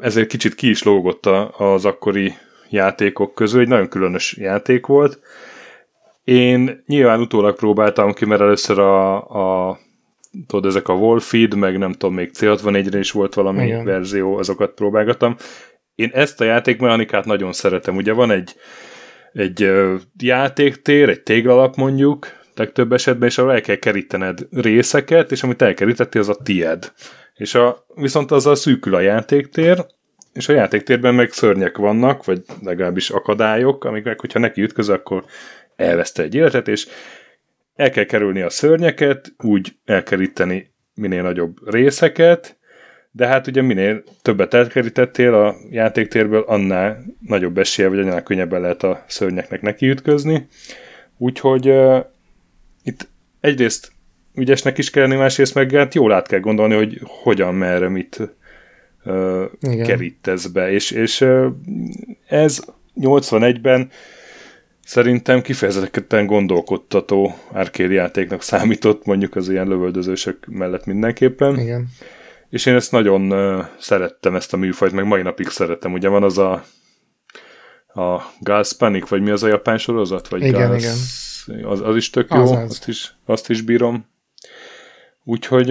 ezért kicsit ki is lógott az akkori játékok közül, egy nagyon különös játék volt. Én nyilván utólag próbáltam ki, mert először a, a tudod, ezek a Wolfeed, meg nem tudom, még C64-re is volt valami Igen. verzió, azokat próbálgattam, én ezt a játékmechanikát nagyon szeretem. Ugye van egy, egy játéktér, egy téglalap mondjuk, legtöbb esetben, és ahol el kell kerítened részeket, és amit elkerítettél, az a tied. És a, viszont azzal szűkül a játéktér, és a játéktérben meg szörnyek vannak, vagy legalábbis akadályok, amiknek, hogyha neki ütköz, akkor elveszte egy életet, és el kell kerülni a szörnyeket, úgy elkeríteni minél nagyobb részeket, de hát ugye minél többet elkerítettél a játéktérből, annál nagyobb esélye, vagy annál könnyebben lehet a szörnyeknek nekiütközni. Úgyhogy uh, itt egyrészt ügyesnek is kell lenni, másrészt meg hát jól át kell gondolni, hogy hogyan, merre, mit uh, kerítesz be. És, és uh, ez 81-ben szerintem kifejezetten gondolkodtató arcade játéknak számított, mondjuk az ilyen lövöldözősök mellett mindenképpen. Igen. És én ezt nagyon uh, szerettem, ezt a műfajt, meg mai napig szeretem. Ugye van az a a Gas Panic, vagy mi az a japán sorozat? Vagy igen, Gas, igen. Az, az is tök jó, az, az. Azt, is, azt is bírom. Úgyhogy,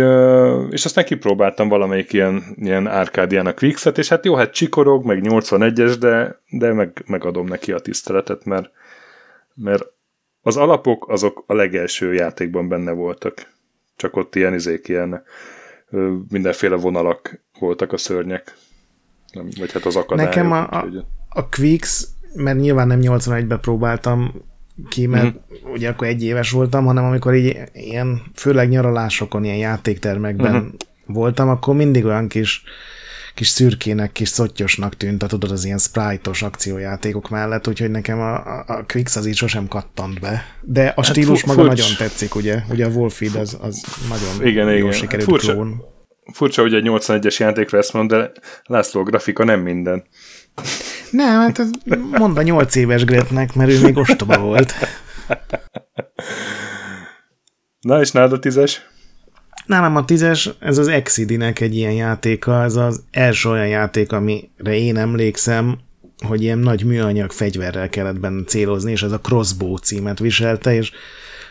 és aztán kipróbáltam valamelyik ilyen, ilyen árkádiának Quixet, és hát jó, hát csikorog, meg 81-es, de, de meg, megadom neki a tiszteletet, mert, mert az alapok azok a legelső játékban benne voltak. Csak ott ilyen izék, ilyen mindenféle vonalak voltak a szörnyek. Vagy hát az akadályok. Nekem a, a, a Quix, mert nyilván nem 81-be próbáltam ki, mert uh-huh. ugye akkor egy éves voltam, hanem amikor így ilyen, főleg nyaralásokon, ilyen játéktermekben uh-huh. voltam, akkor mindig olyan kis kis szürkének, kis szottyosnak tűnt, a tudod, az ilyen sprite-os akciójátékok mellett, úgyhogy nekem a, a, a Quix az így sosem kattant be. De a hát stílus maga furcs. nagyon tetszik, ugye? Ugye a Wolfeed az, az nagyon igen, jó igen. sikerült hát furcsa, klón. Furcsa, hogy egy 81-es játékra ezt mond, de László, grafika nem minden. Nem, hát ez mondd a 8 éves Gretnek, mert ő még ostoba volt. Na, és nálad a tízes? Nálam a tízes, ez az Exidinek egy ilyen játéka, ez az első olyan játék, amire én emlékszem, hogy ilyen nagy műanyag fegyverrel kellett benne célozni, és ez a Crossbow címet viselte, és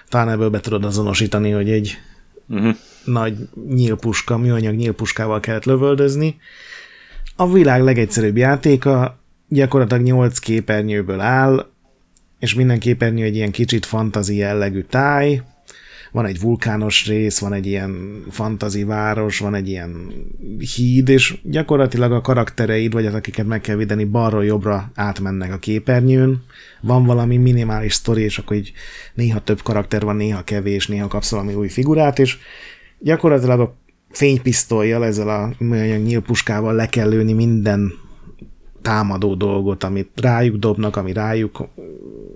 talán ebből be tudod azonosítani, hogy egy uh-huh. nagy nyílpuska, műanyag nyílpuskával kellett lövöldözni. A világ legegyszerűbb játéka, gyakorlatilag 8 képernyőből áll, és minden képernyő egy ilyen kicsit fantazi jellegű táj, van egy vulkános rész, van egy ilyen fantazi város, van egy ilyen híd, és gyakorlatilag a karaktereid, vagy az, akiket meg kell védeni, balról jobbra átmennek a képernyőn. Van valami minimális sztori, és akkor így néha több karakter van, néha kevés, néha kapsz valami új figurát, és gyakorlatilag a fénypisztolyjal, ezzel a műanyag nyílpuskával le kell lőni minden támadó dolgot, amit rájuk dobnak, ami rájuk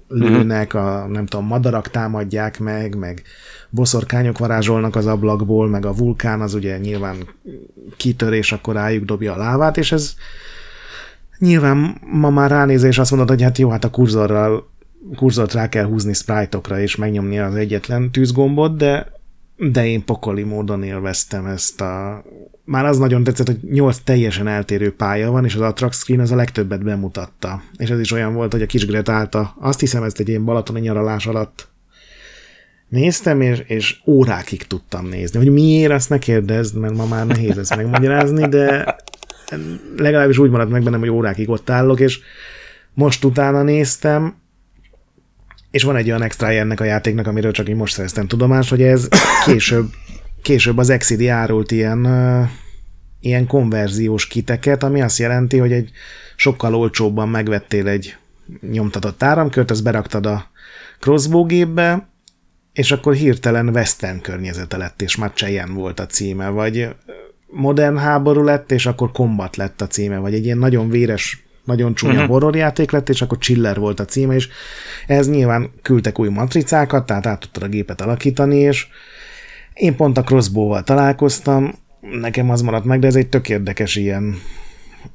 lőnek, a, nem tudom, madarak támadják meg, meg boszorkányok varázsolnak az ablakból, meg a vulkán az ugye nyilván kitörés, akkor rájuk dobja a lávát, és ez nyilván ma már ránézés azt mondod, hogy hát jó, hát a kurzorral kurzort rá kell húzni sprite és megnyomni az egyetlen tűzgombot, de de én pokoli módon élveztem ezt a... Már az nagyon tetszett, hogy nyolc teljesen eltérő pálya van, és az Attract Screen az a legtöbbet bemutatta. És ez is olyan volt, hogy a kis Gret állta. Azt hiszem, ezt egy ilyen balatoni nyaralás alatt néztem, és, és órákig tudtam nézni. Hogy miért, azt ne kérdezd, mert ma már nehéz ezt megmagyarázni, de legalábbis úgy maradt meg bennem, hogy órákig ott állok, és most utána néztem, és van egy olyan extra ennek a játéknak, amiről csak én most szereztem tudomást, hogy ez később, később az Exidi árult ilyen, uh, ilyen konverziós kiteket, ami azt jelenti, hogy egy sokkal olcsóbban megvettél egy nyomtatott áramkört, azt beraktad a crossbow gépbe, és akkor hirtelen western környezete lett, és már Cheyenne volt a címe, vagy modern háború lett, és akkor combat lett a címe, vagy egy ilyen nagyon véres nagyon csúnya uh-huh. horrorjáték lett, és akkor Chiller volt a címe, és ez nyilván küldtek új matricákat, tehát át tudtad a gépet alakítani, és én pont a crossbow-val találkoztam, nekem az maradt meg, de ez egy tök érdekes ilyen,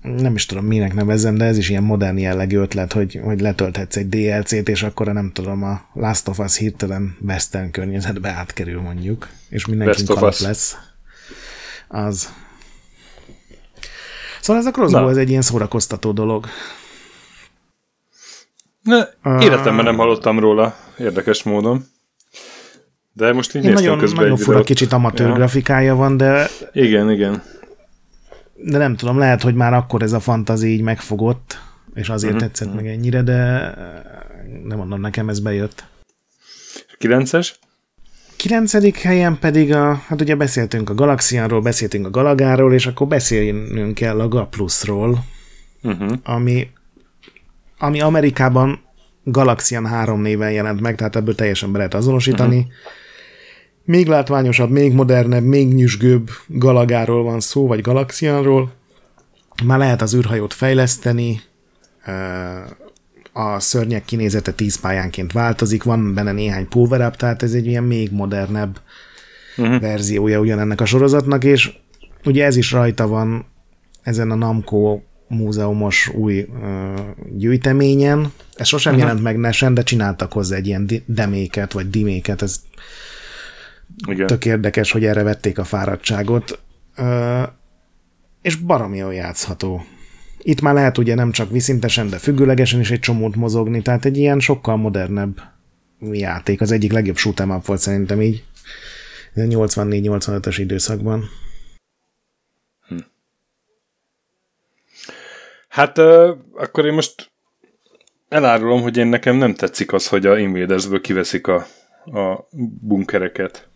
nem is tudom minek nevezem, de ez is ilyen modern jellegű ötlet, hogy, hogy letölthetsz egy DLC-t, és akkor nem tudom, a Last of Us hirtelen western környezetbe átkerül mondjuk, és mindenki kalap lesz. Az, Szóval ez a crossbow ez egy ilyen szórakoztató dolog. Ne, életemben nem hallottam róla, érdekes módon. De most így Én nagyon, közben nagyon fura kicsit amatőr ja. grafikája van, de... Igen, igen. De nem tudom, lehet, hogy már akkor ez a fantazi így megfogott, és azért uh-huh. tetszett uh-huh. meg ennyire, de nem mondom, nekem ez bejött. 9-es? Kilencedik helyen pedig a, hát ugye beszéltünk a Galaxianról, beszéltünk a Galagáról, és akkor beszélnünk kell a Gaplusról, uh-huh. ami, ami Amerikában Galaxian 3 néven jelent meg, tehát ebből teljesen be lehet azonosítani. Uh-huh. Még látványosabb, még modernebb, még nyüzsgőbb galagáról van szó, vagy Galaxianról. Már lehet az űrhajót fejleszteni, a szörnyek kinézete 10 pályánként változik, van benne néhány power tehát ez egy ilyen még modernebb uh-huh. verziója ugyanennek a sorozatnak, és ugye ez is rajta van ezen a Namco múzeumos új uh, gyűjteményen. Ez sosem uh-huh. jelent meg Nesen, de csináltak hozzá egy ilyen deméket, vagy diméket, ez Igen. tök érdekes, hogy erre vették a fáradtságot. Uh, és baromi jól játszható. Itt már lehet ugye nem csak viszintesen, de függőlegesen is egy csomót mozogni, tehát egy ilyen sokkal modernebb játék. Az egyik legjobb shoot'em up volt szerintem így 84-85-ös időszakban. Hm. Hát uh, akkor én most elárulom, hogy én nekem nem tetszik az, hogy a Invadersből kiveszik a, a bunkereket.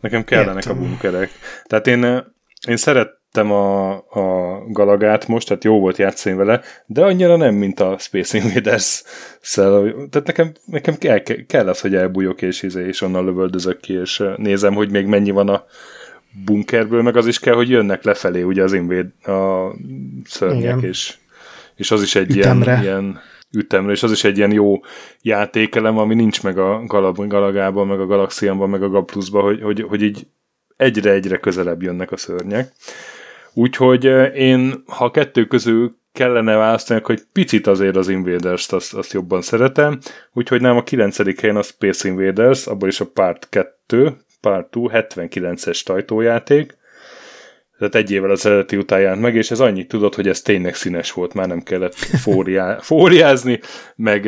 Nekem kellenek Értem. a bunkerek. Tehát én, én szeret, szerettem a, a Galagát most, tehát jó volt játszani vele, de annyira nem, mint a Space invaders -szel. Tehát nekem, nekem kell, kell az, hogy elbújok és, izé, és onnan lövöldözök ki, és nézem, hogy még mennyi van a bunkerből, meg az is kell, hogy jönnek lefelé, ugye az invéd, a szörnyek, és, és az is egy Ütemre. ilyen, ilyen ütemre, és az is egy ilyen jó játékelem, ami nincs meg a Galab, Galagában, meg a Galaxianban, meg a Gaplusban, hogy, hogy, hogy így egyre-egyre közelebb jönnek a szörnyek. Úgyhogy én, ha kettő közül kellene választani, hogy picit azért az Invaders-t azt, azt jobban szeretem, úgyhogy nem a 9. helyen a Space Invaders, abban is a Part 2, Part 2, 79-es tajtójáték, tehát egy évvel az eredeti után jelent meg, és ez annyit tudott, hogy ez tényleg színes volt, már nem kellett fóriá, fóriázni, meg,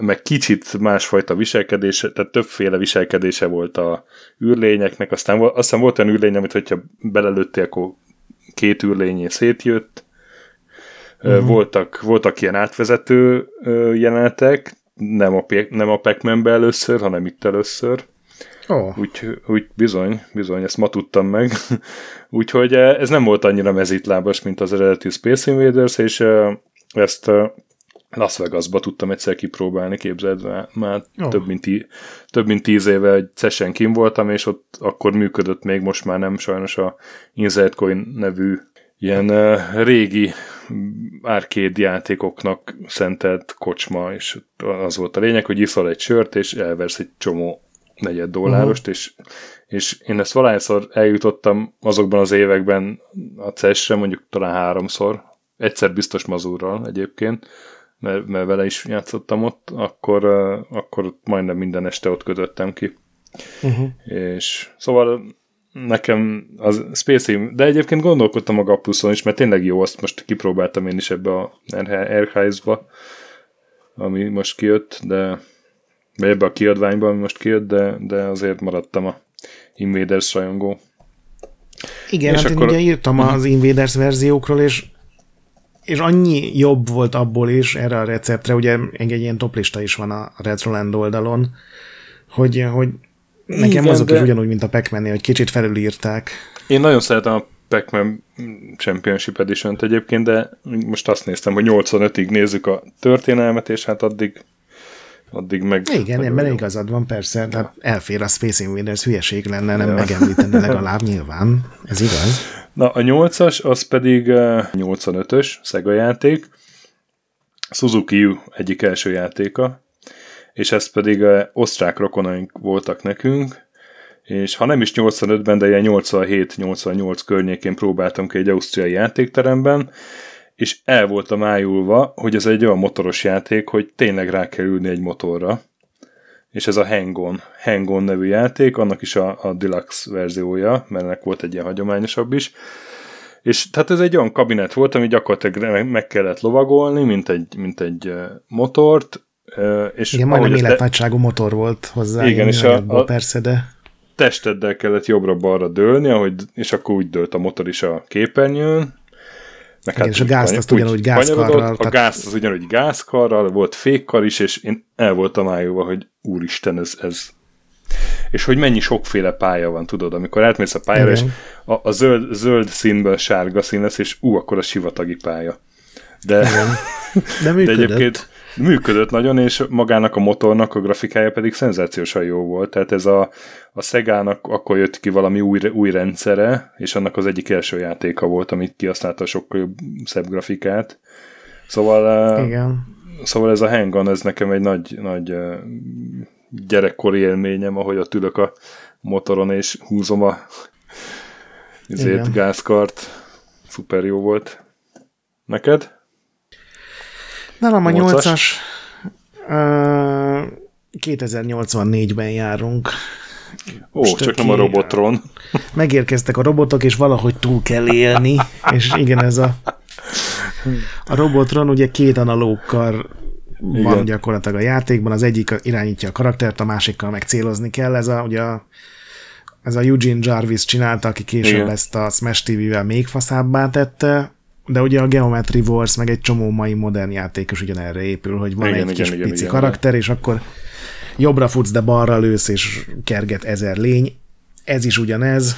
meg kicsit másfajta viselkedése, tehát többféle viselkedése volt a űrlényeknek, aztán, aztán volt olyan űrlény, amit hogyha belelőttél, akkor két űrlényé szétjött. Uh-huh. Voltak, voltak ilyen átvezető jelenetek, nem a, nem a pac először, hanem itt először. Oh. Úgy, úgy bizony, bizony, ezt ma tudtam meg. Úgyhogy ez nem volt annyira mezítlábas, mint az eredeti Space Invaders, és ezt Las Vegasba tudtam egyszer kipróbálni, képzeld, már oh. több, mint tí, több mint tíz éve egy session kim voltam, és ott akkor működött még, most már nem sajnos a Inside Coin nevű ilyen uh, régi arcade játékoknak szentelt kocsma, és az volt a lényeg, hogy iszol egy sört, és elversz egy csomó negyed dollárost, uh-huh. és, és én ezt valahányszor eljutottam azokban az években a CES-re, mondjuk talán háromszor, egyszer biztos mazurral egyébként, mert, mert vele is játszottam ott, akkor, akkor majdnem minden este ott kötöttem ki. Uh-huh. És szóval nekem az Space de egyébként gondolkodtam a Gapuson is, mert tényleg jó, azt most kipróbáltam én is ebbe a Airhives-ba, ami most kijött, de vagy ebbe a kiadványba, ami most kijött, de, de azért maradtam a Invaders rajongó. Igen, és hát akkor... én ugye írtam uh-huh. az Invaders verziókról, és és annyi jobb volt abból is erre a receptre, ugye egy, egy ilyen toplista is van a Retroland oldalon, hogy, hogy nekem Igen, azok de... is ugyanúgy, mint a pac hogy kicsit felülírták. Én nagyon szeretem a Pac-Man Championship edition egyébként, de most azt néztem, hogy 85-ig nézzük a történelmet, és hát addig addig meg... Igen, ebben igazad van, persze, de elfér a Space Invaders, hülyeség lenne nem ja. megemlíteni legalább nyilván, ez igaz. Na, a 8-as, az pedig 85-ös Sega játék, Suzuki U egyik első játéka, és ez pedig osztrák rokonaink voltak nekünk, és ha nem is 85-ben, de ilyen 87-88 környékén próbáltam ki egy ausztriai játékteremben, és el voltam ájulva, hogy ez egy olyan motoros játék, hogy tényleg rá kell ülni egy motorra. És ez a Hang-On, Hang-On nevű játék, annak is a, a deluxe verziója, mert ennek volt egy ilyen hagyományosabb is. És tehát ez egy olyan kabinet volt, ami gyakorlatilag meg kellett lovagolni, mint egy, mint egy motort. És igen, majdnem életnagyságú te... motor volt hozzá. Igen, és a, a, persze, de testeddel kellett jobbra-balra dőlni, ahogy, és akkor úgy dőlt a motor is a képernyőn, meg Igen, hát és a gázt azt ugyanúgy gázkarral. A gázt az ugyanúgy gázkarral, volt fékkar is, és én el voltam álljóva, hogy úristen, ez, ez és hogy mennyi sokféle pálya van, tudod, amikor átmész a pályára, Igen. és a, a zöld, zöld színből sárga szín lesz, és ú, akkor a sivatagi pálya. De, Igen. De, de egyébként Működött nagyon, és magának a motornak a grafikája pedig szenzációsan jó volt. Tehát ez a, a Szegának akkor jött ki valami új, új rendszere, és annak az egyik első játéka volt, amit kihasználta sokkal szebb grafikát. Szóval, Igen. szóval ez a Hang ez nekem egy nagy, nagy gyerekkori élményem, ahogy ott ülök a motoron, és húzom a ezért gázkart. Szuper jó volt. Neked? Nálam a 8-as. 2084-ben járunk. Ó, Stöki, csak nem a Robotron. Megérkeztek a robotok, és valahogy túl kell élni, és igen, ez a a Robotron ugye két analókkal van igen. gyakorlatilag a játékban, az egyik irányítja a karaktert, a másikkal meg célozni kell, ez a, ugye a, ez a Eugene Jarvis csinálta, aki később igen. ezt a Smash TV-vel még faszábbá tette, de ugye a Geometry Wars meg egy csomó mai modern játék is ugyanerre épül, hogy van igen, egy igen, kis igen, pici igen, karakter, és akkor jobbra futsz, de balra lősz, és kerget ezer lény. Ez is ugyanez.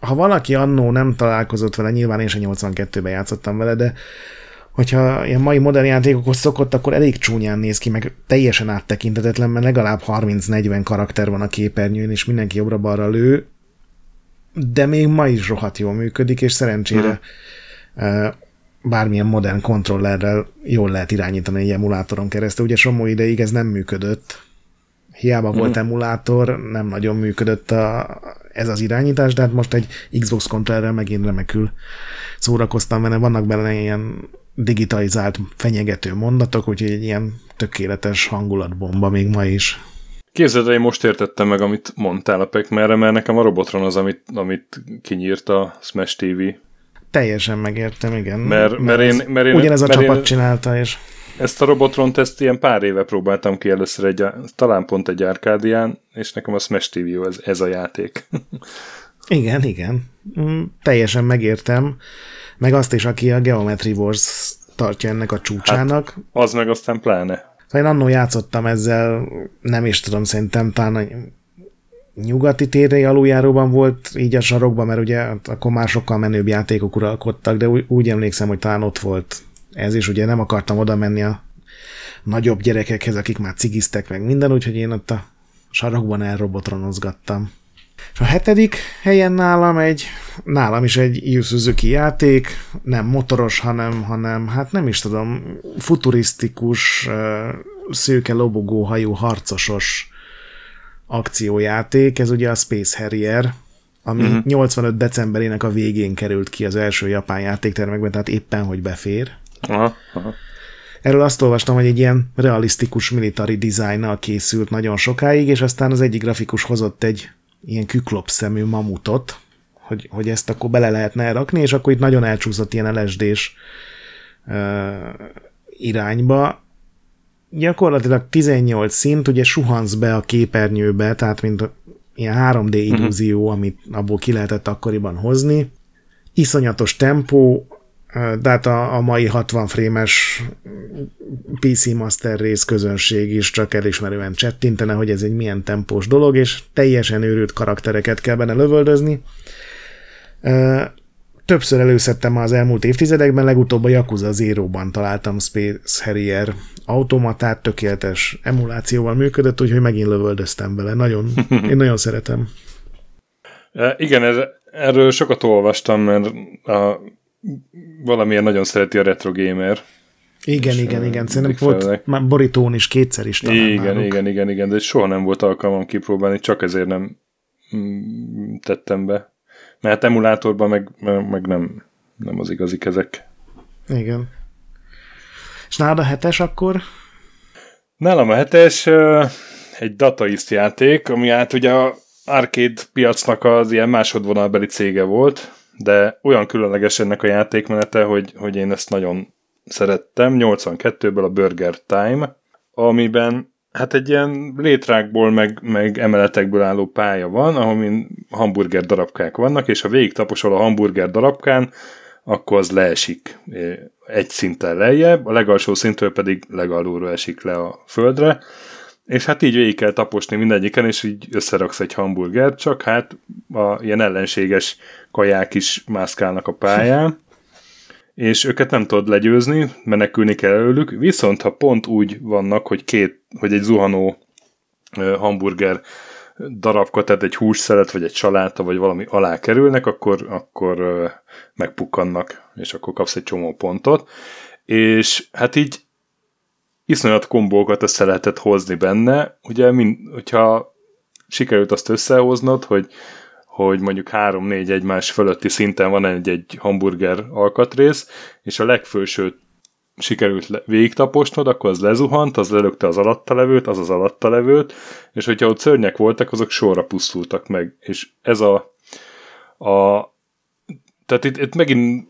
Ha valaki annó nem találkozott vele, nyilván én sem 82-ben játszottam vele, de hogyha ilyen mai modern játékokhoz szokott, akkor elég csúnyán néz ki, meg teljesen áttekintetetlen, mert legalább 30-40 karakter van a képernyőn, és mindenki jobbra-balra lő, de még ma is rohadt jól működik, és szerencsére hmm. bármilyen modern kontrollerrel jól lehet irányítani egy emulátoron keresztül. Ugye somó ideig ez nem működött. Hiába hmm. volt emulátor, nem nagyon működött a, ez az irányítás, de hát most egy Xbox kontrollerrel megint remekül szórakoztam vele. Vannak benne ilyen digitalizált fenyegető mondatok, úgyhogy egy ilyen tökéletes hangulatbomba még ma is. Képzeld, én most értettem meg, amit mondtál a Pekmerre, mert nekem a Robotron az, amit, amit kinyírt a Smash TV. Teljesen megértem, igen. Mert, mert, én, mert én, ugyanez a mert csapat én, csinálta, és... Ezt a Robotron ezt ilyen pár éve próbáltam ki először, egy, talán pont egy árkádián, és nekem a Smash TV ez, ez a játék. igen, igen. Mm, teljesen megértem. Meg azt is, aki a Geometry Wars tartja ennek a csúcsának. Hát, az meg aztán pláne. Szóval én annó játszottam ezzel, nem is tudom, szerintem talán a nyugati térre aluljáróban volt így a sarokban, mert ugye akkor már sokkal menőbb játékok uralkodtak, de úgy, úgy emlékszem, hogy talán ott volt ez is, ugye nem akartam oda menni a nagyobb gyerekekhez, akik már cigiztek meg minden, úgyhogy én ott a sarokban elrobotronozgattam. És a hetedik helyen nálam egy, nálam is egy Yu Suzuki játék, nem motoros, hanem, hanem hát nem is tudom, futurisztikus, szőke lobogó hajú harcosos akciójáték, ez ugye a Space Harrier, ami uh-huh. Mhm. 85 decemberének a végén került ki az első japán játéktermekben, tehát éppen, hogy befér. Aha, aha. Erről azt olvastam, hogy egy ilyen realisztikus military designnal készült nagyon sokáig, és aztán az egyik grafikus hozott egy ilyen küklop szemű mamutot, hogy, hogy ezt akkor bele lehetne elrakni, és akkor itt nagyon elcsúszott ilyen LSD-s uh, irányba. Gyakorlatilag 18 szint, ugye suhansz be a képernyőbe, tehát mint ilyen 3D mhm. illúzió, uh-huh. amit abból ki lehetett akkoriban hozni. Iszonyatos tempó, de hát a, a mai 60 frémes PC Master rész közönség is csak elismerően csettintene, hogy ez egy milyen tempós dolog, és teljesen őrült karaktereket kell benne lövöldözni. Többször előszedtem az elmúlt évtizedekben, legutóbb a Yakuza Zero-ban találtam Space Harrier automatát, tökéletes emulációval működött, úgyhogy megint lövöldöztem vele. Nagyon, én nagyon szeretem. Igen, ez, erről sokat olvastam, mert a valamilyen nagyon szereti a retro gamer. Igen, igen, igen. Szerintem volt már borítón is kétszer is talán Igen, náluk. igen, igen, igen, de soha nem volt alkalmam kipróbálni, csak ezért nem mm, tettem be. Mert emulátorban meg, meg nem, nem az igazi kezek. Igen. És nálad a hetes akkor? Nálam a hetes egy dataist játék, ami hát ugye a arcade piacnak az ilyen másodvonalbeli cége volt, de olyan különleges ennek a játékmenete, hogy, hogy én ezt nagyon szerettem. 82-ből a Burger Time, amiben hát egy ilyen létrákból, meg, meg emeletekből álló pálya van, ahol hamburger darabkák vannak, és ha végig taposol a hamburger darabkán, akkor az leesik egy szinten lejjebb, a legalsó szintről pedig legalulról esik le a földre, és hát így végig kell taposni mindegyiken, és így összeraksz egy hamburgert, csak hát a ilyen ellenséges kaják is mászkálnak a pályán. és őket nem tudod legyőzni, menekülni kell előlük, viszont ha pont úgy vannak, hogy két, hogy egy zuhanó hamburger darabka, tehát egy hússzelet, vagy egy saláta, vagy valami alá kerülnek, akkor, akkor megpukkannak, és akkor kapsz egy csomó pontot. És hát így iszonyat kombókat össze lehetett hozni benne. Ugye, mind, hogyha sikerült azt összehoznod, hogy, hogy mondjuk 3-4 egymás fölötti szinten van egy, egy hamburger alkatrész, és a legfőső sikerült végigtaposnod, akkor az lezuhant, az lelökte az alatta levőt, az az alatta levőt, és hogyha ott szörnyek voltak, azok sorra pusztultak meg. És ez a, a tehát itt, itt megint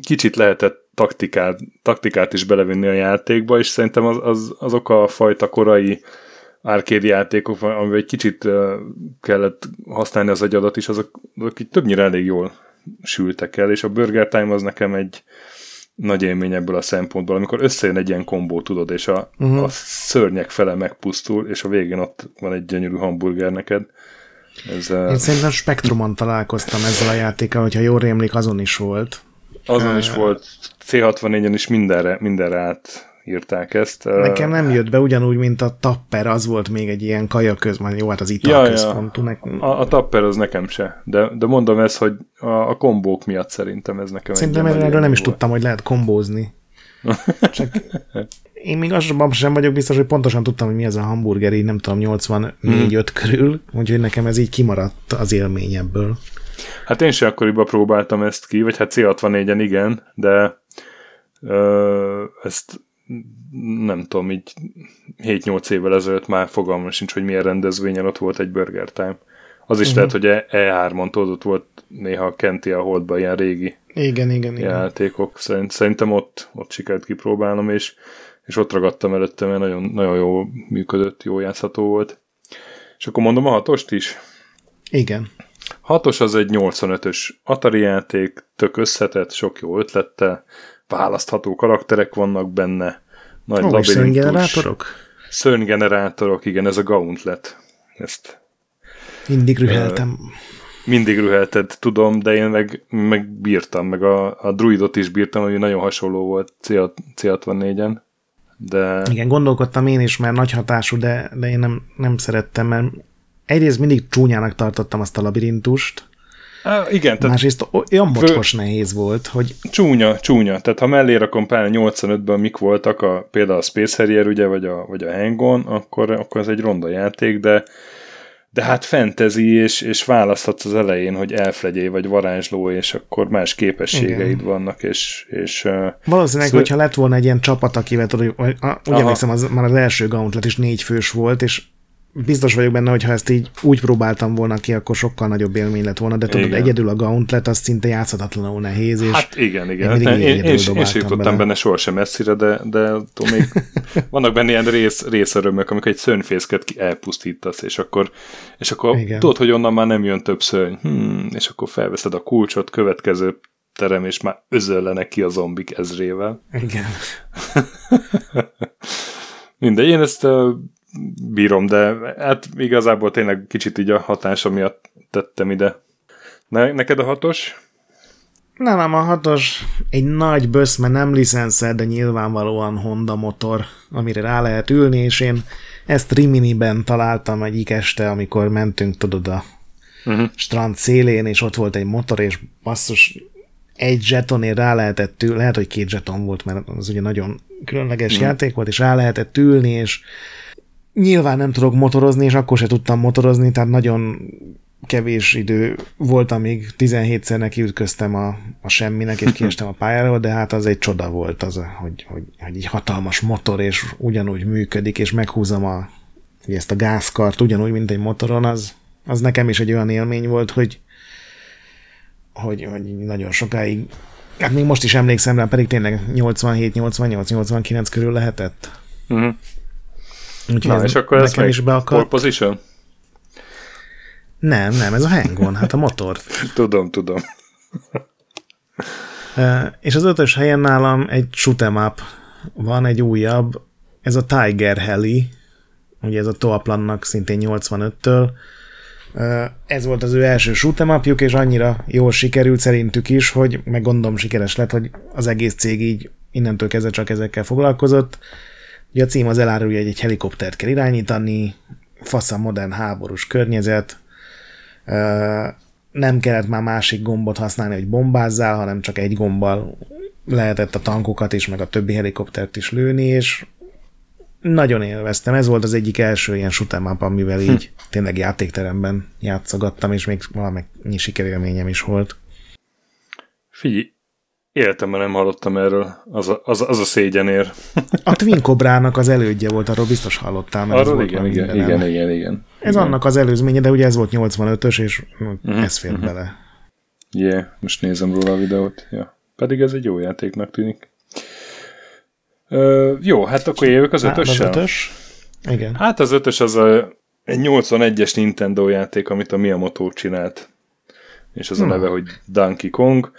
kicsit lehetett taktikát, taktikát is belevinni a játékba, és szerintem az, az, azok a fajta korai arcade játékok, amivel egy kicsit kellett használni az agyadat is, azok, azok így többnyire elég jól sültek el, és a Burger Time az nekem egy nagy élmény ebből a szempontból, amikor összejön egy ilyen kombó, tudod, és a, uh-huh. a szörnyek fele megpusztul, és a végén ott van egy gyönyörű hamburger neked. Ez, Én szerintem Spektrumon találkoztam ezzel a játékkal, hogyha jól rémlik, azon is volt. Azon is volt. C64-en is mindenre, mindenre át írták ezt. Nekem nem jött be ugyanúgy, mint a Tapper, az volt még egy ilyen kaja közben, jó, hát az ital ja, központú. Ja. A, a Tapper az nekem se, de, de mondom ezt, hogy a, a kombók miatt szerintem ez nekem Szerintem erről nem volt. is tudtam, hogy lehet kombózni. Csak én még azonban sem vagyok biztos, hogy pontosan tudtam, hogy mi ez a hamburger, így nem tudom, 84-5 hmm. körül, úgyhogy nekem ez így kimaradt az élmény ebből. Hát én sem akkoriban próbáltam ezt ki, vagy hát C64-en igen, de ö, ezt nem tudom, így 7-8 évvel ezelőtt már fogalmam sincs, hogy milyen rendezvényen ott volt egy Burger Time. Az is uh-huh. lehet, hogy E3-on tudod, ott volt néha Kenti a Holdban ilyen régi igen, igen, játékok. Szerint, szerintem ott, ott sikerült kipróbálnom, és, és ott ragadtam előtte, mert nagyon, nagyon jó működött, jó játszható volt. És akkor mondom a hatost is? Igen. Hatos az egy 85-ös Atari játék, tök összetett, sok jó ötlettel, választható karakterek vannak benne, nagy oh, labirintus. Szörnygenerátorok? Szörnygenerátorok, igen, ez a Gauntlet. Ezt mindig rüheltem. Uh, mindig rühelted, tudom, de én meg, meg bírtam, meg a, a druidot is bírtam, ami nagyon hasonló volt C64-en. De... Igen, gondolkodtam én is, mert nagy hatású, de, de én nem, nem szerettem, mert egyrészt mindig csúnyának tartottam azt a labirintust, Á, igen. Tehát Másrészt olyan mocskos nehéz volt, hogy... Csúnya, csúnya. Tehát ha mellé rakom pár 85-ben mik voltak, a, például a Space Harrier, ugye, vagy a, vagy a Hang-On, akkor, akkor ez egy ronda játék, de de hát fantasy, és, és választhatsz az elején, hogy elflegyé vagy varázsló, és akkor más képességeid Igen. vannak, és... és Valószínűleg, hogyha lett volna egy ilyen csapat, akivel tudod, hogy, úgy emlékszem, az már az első Gauntlet is négy fős volt, és biztos vagyok benne, hogy ha ezt így úgy próbáltam volna ki, akkor sokkal nagyobb élmény lett volna, de tudod, igen. egyedül a Gauntlet az szinte játszhatatlanul nehéz. És hát igen, igen. Én, én, én, én, én sem jutottam benne sohasem messzire, de, de még vannak benne ilyen rész, részörömök, amikor egy szörnyfészket elpusztítasz, és akkor, és akkor tudod, hogy onnan már nem jön több szörny. Hmm, és akkor felveszed a kulcsot, következő terem, és már özöllenek ki a zombik ezrével. Igen. Mindegy, én ezt bírom, de hát igazából tényleg kicsit így a hatása miatt tettem ide. Ne, neked a hatos? Nem, nem, a hatos egy nagy böszme, nem licenszer, de nyilvánvalóan Honda motor, amire rá lehet ülni, és én ezt Rimini-ben találtam egyik este, amikor mentünk, tudod, a uh-huh. strand szélén, és ott volt egy motor, és basszus, egy zsetonért rá lehetett ülni, lehet, hogy két zseton volt, mert az ugye nagyon különleges uh-huh. játék volt, és rá lehetett ülni, és Nyilván nem tudok motorozni, és akkor se tudtam motorozni, tehát nagyon kevés idő volt, amíg 17-szer nekiütköztem a, a semminek, és kiestem a pályáról, de hát az egy csoda volt, az, hogy, hogy, hogy egy hatalmas motor, és ugyanúgy működik, és meghúzom a, ezt a gázkart ugyanúgy, mint egy motoron, az, az nekem is egy olyan élmény volt, hogy, hogy, hogy nagyon sokáig, hát még most is emlékszem rá, pedig tényleg 87, 88, 89 körül lehetett. Uh-huh. Úgyhogy Na, és akkor ez nekem is beakadt. Pole position? Nem, nem, ez a hangon, hát a motor. tudom, tudom. és az ötös helyen nálam egy shoot'em up van, egy újabb, ez a Tiger Heli, ugye ez a Toaplannak szintén 85-től, Ez volt az ő első shoot'em és annyira jól sikerült szerintük is, hogy meg gondolom sikeres lett, hogy az egész cég így innentől kezdve csak ezekkel foglalkozott. Ugye a cím az elárulja, hogy egy helikoptert kell irányítani, fasz a modern háborús környezet, nem kellett már másik gombot használni, hogy bombázzál, hanem csak egy gombbal lehetett a tankokat is, meg a többi helikoptert is lőni, és nagyon élveztem. Ez volt az egyik első ilyen shoot'em up, amivel hm. így tényleg játékteremben játszogattam, és még valamennyi sikerélményem is volt. Figyelj, életemben nem hallottam erről, az a, az, az a szégyenér. A Twin Cobrának az elődje volt, arról biztos hallottál. Mert arról igen, igen, igen, igen, igen, igen. Ez igen. annak az előzménye, de ugye ez volt 85-ös, és uh-huh, ez fér uh-huh. bele. Yeah, most nézem róla a videót. Ja. Pedig ez egy jó játéknak tűnik. Ö, jó, hát akkor jövök az ötössel. Hát az ötös? Igen. Hát az ötös az a, egy 81-es Nintendo játék, amit a Miyamoto csinált. És az hmm. a neve, hogy Donkey Kong.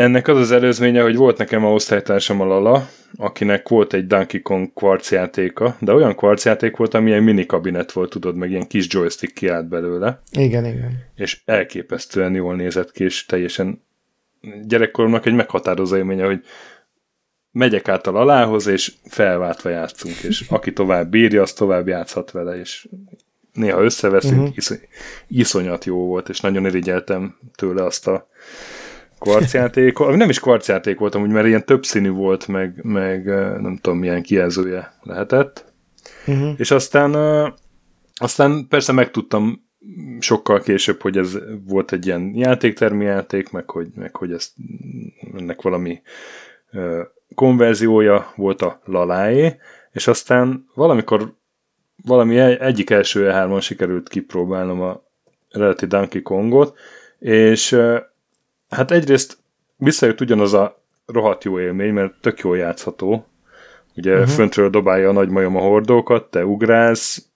Ennek az az előzménye, hogy volt nekem a osztálytársam a Lala, akinek volt egy Donkey Kong kvarcjátéka, de olyan kvarcjáték volt, ami ilyen mini kabinet volt, tudod, meg ilyen kis joystick kiállt belőle. Igen, igen. És elképesztően jól nézett ki, és teljesen gyerekkoromnak egy meghatározó élménye, hogy megyek át a lalához, és felváltva játszunk, és aki tovább bírja, az tovább játszhat vele, és néha összeveszünk, uh-huh. isz- iszonyat jó volt, és nagyon irigyeltem tőle azt a kvarcjátékot, nem is kvarcjáték volt amúgy, mert ilyen többszínű volt, meg, meg nem tudom milyen kijelzője lehetett. Uh-huh. És aztán, aztán persze megtudtam sokkal később, hogy ez volt egy ilyen játéktermi játék, meg hogy, meg hogy ezt, ennek valami konverziója volt a laláé, és aztán valamikor valami egyik első E3-on sikerült kipróbálnom a eredeti Donkey Kongot, és hát egyrészt visszajött ugyanaz a rohadt jó élmény, mert tök jól játszható. Ugye uh-huh. föntről dobálja a nagy majom a hordókat, te ugrálsz,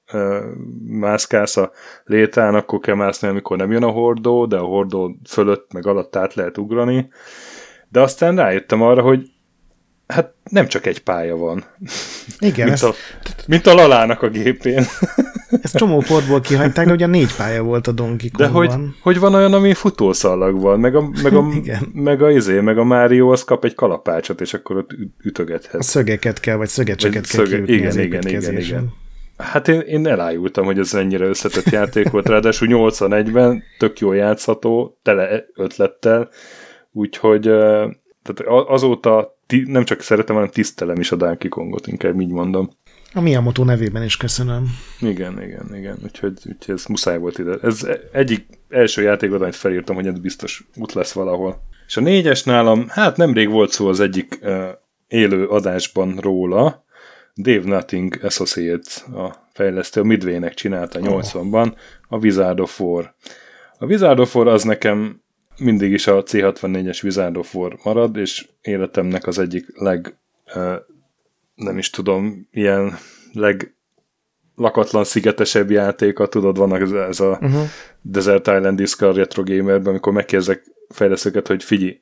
mászkálsz a létrán, akkor kell mászni, amikor nem jön a hordó, de a hordó fölött meg alatt át lehet ugrani. De aztán rájöttem arra, hogy hát nem csak egy pálya van. Igen. mint, ezt... a, mint a Lalának a gépén. Ezt csomó portból kihagyták, de ugye négy pálya volt a Donkey Kongban. De hogy, hogy van olyan, ami futószalag van, meg a, meg a, Igen. meg a, izé, meg a Mario az kap egy kalapácsot, és akkor ott ütögethet. A szögeket kell, vagy szögecseket vagy kell szöge, igen, igen, igen, igen. Hát én, én elájultam, hogy ez ennyire összetett játék volt, ráadásul 81-ben tök jól játszható, tele ötlettel, úgyhogy tehát azóta nem csak szeretem, hanem tisztelem is a Donkey Kongot, inkább így mondom. A Miyamoto nevében is köszönöm. Igen, igen, igen. Úgyhogy, úgyhogy ez muszáj volt ide. Ez egyik első játékot, amit felírtam, hogy ez biztos út lesz valahol. És a négyes nálam, hát nemrég volt szó az egyik uh, élő adásban róla, Dave Nothing Associates, a fejlesztő, a Midway-nek csinálta 80-ban, a Wizard of War. A Wizard of War az nekem mindig is a C64-es Wizard of War marad, és életemnek az egyik leg nem is tudom, ilyen leg lakatlan szigetesebb játéka, tudod, vannak ez, ez a uh-huh. Desert Island Discord Retro Gamerben, amikor megkérdezek fejlesztőket, hogy figyelj,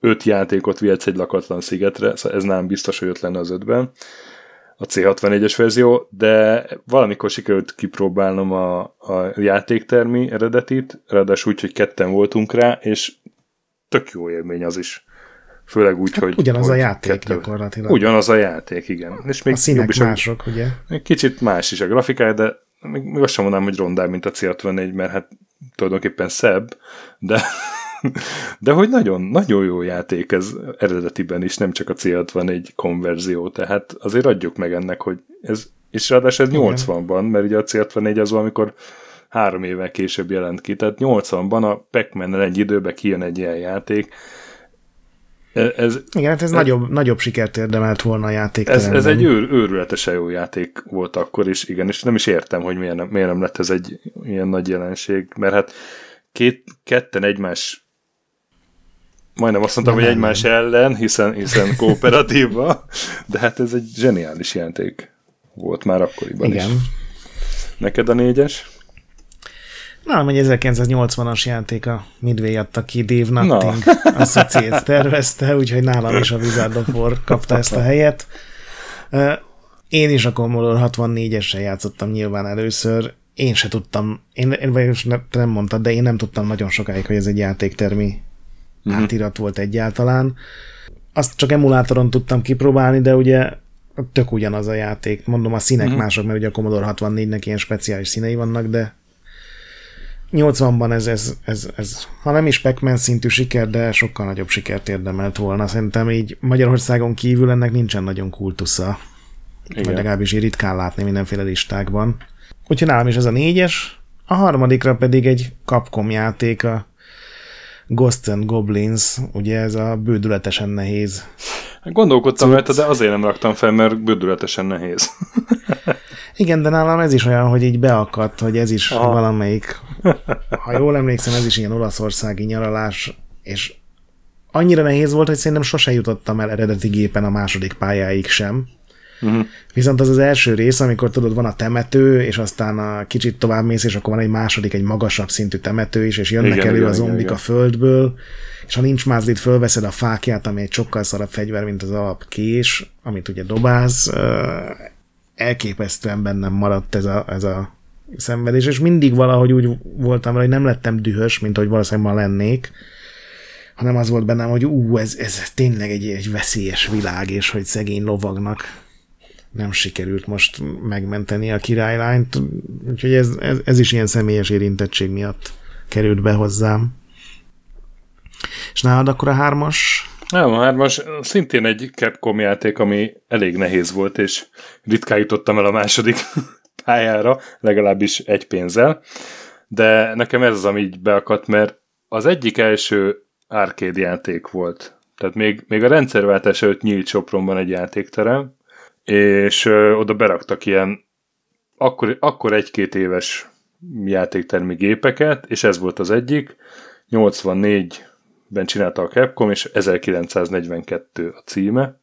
öt játékot vihetsz egy lakatlan szigetre, szóval ez nem biztos, hogy öt lenne az ötben a C64-es verzió, de valamikor sikerült kipróbálnom a, a játéktermi eredetit, ráadásul úgy, hogy ketten voltunk rá, és tök jó élmény az is. Főleg úgy, hát hogy... Ugyanaz hogy a játék kettő... gyakorlatilag. Ugyanaz a játék, igen. És még a színek is mások, a, ugye? Egy kicsit más is a grafikája, de még, még azt sem mondanám, hogy rondább, mint a C64, mert hát tulajdonképpen szebb, de de hogy nagyon, nagyon jó játék ez eredetiben is, nem csak a C64 konverzió, tehát azért adjuk meg ennek, hogy ez, és ráadásul ez 80-ban, mert ugye a C64 az valamikor három évvel később jelent ki, tehát 80-ban a pac egy időben kijön egy ilyen játék, ez, Igen, hát ez, ez nagyobb, nagyobb sikert érdemelt volna a játék. Ez, ez egy őr, őrületesen jó játék volt akkor is, igen, és nem is értem, hogy miért nem, miért nem lett ez egy ilyen nagy jelenség, mert hát két, ketten egymás majdnem azt mondtam, nem, hogy egymás nem. ellen, hiszen, hiszen kooperatíva, de hát ez egy zseniális játék volt már akkoriban Igen. is. Neked a négyes? Nálam egy 1980-as játék a Midway adta ki, Dave Nutting Na. Associates tervezte, úgyhogy nálam is a Wizard of War kapta ezt a helyet. Én is a Commodore 64-essel játszottam nyilván először, én se tudtam, én, én vagy most ne, nem mondtad, de én nem tudtam nagyon sokáig, hogy ez egy játéktermi uh-huh. átirat volt egyáltalán. Azt csak emulátoron tudtam kipróbálni, de ugye tök ugyanaz a játék. Mondom, a színek uh-huh. mások, mert ugye a Commodore 64-nek ilyen speciális színei vannak, de 80-ban ez, ez, ez, ez, ha nem is pac szintű siker, de sokkal nagyobb sikert érdemelt volna. Szerintem így Magyarországon kívül ennek nincsen nagyon kultusza. Igen. Vagy legalábbis így ritkán látni mindenféle listákban. Úgyhogy nálam is ez a négyes, a harmadikra pedig egy Capcom játék, a Ghosts and Goblins, ugye ez a bődületesen nehéz. Gondolkodtam rajta, de azért nem raktam fel, mert bődületesen nehéz. Igen, de nálam ez is olyan, hogy így beakadt, hogy ez is Aha. valamelyik, ha jól emlékszem, ez is ilyen olaszországi nyaralás, és annyira nehéz volt, hogy szerintem sose jutottam el eredeti gépen a második pályáig sem. Uh-huh. Viszont az az első rész, amikor tudod, van a temető, és aztán a kicsit tovább mész, és akkor van egy második, egy magasabb szintű temető is, és jönnek igen, elő igen, a zombik igen, a földből, és ha nincs mázlit, fölveszed a fákját, ami egy sokkal szarabb fegyver, mint az alap kés, amit ugye dobálsz, elképesztően bennem maradt ez a, ez a szenvedés, és mindig valahogy úgy voltam hogy nem lettem dühös, mint hogy valószínűleg ma lennék, hanem az volt bennem, hogy ú, ez, ez tényleg egy, egy veszélyes világ, és hogy szegény lovagnak nem sikerült most megmenteni a királylányt, úgyhogy ez, ez, ez is ilyen személyes érintettség miatt került be hozzám. És nálad akkor a hármas? Nem, a hármas szintén egy Capcom játék, ami elég nehéz volt, és ritkán jutottam el a második pályára, legalábbis egy pénzzel, de nekem ez az, ami így beakadt, mert az egyik első arcade játék volt. Tehát még, még a rendszerváltás előtt nyílt Sopronban egy játékterem, és ö, oda beraktak ilyen akkor, akkor egy-két éves játéktermi gépeket, és ez volt az egyik. 84-ben csinálta a Capcom, és 1942 a címe.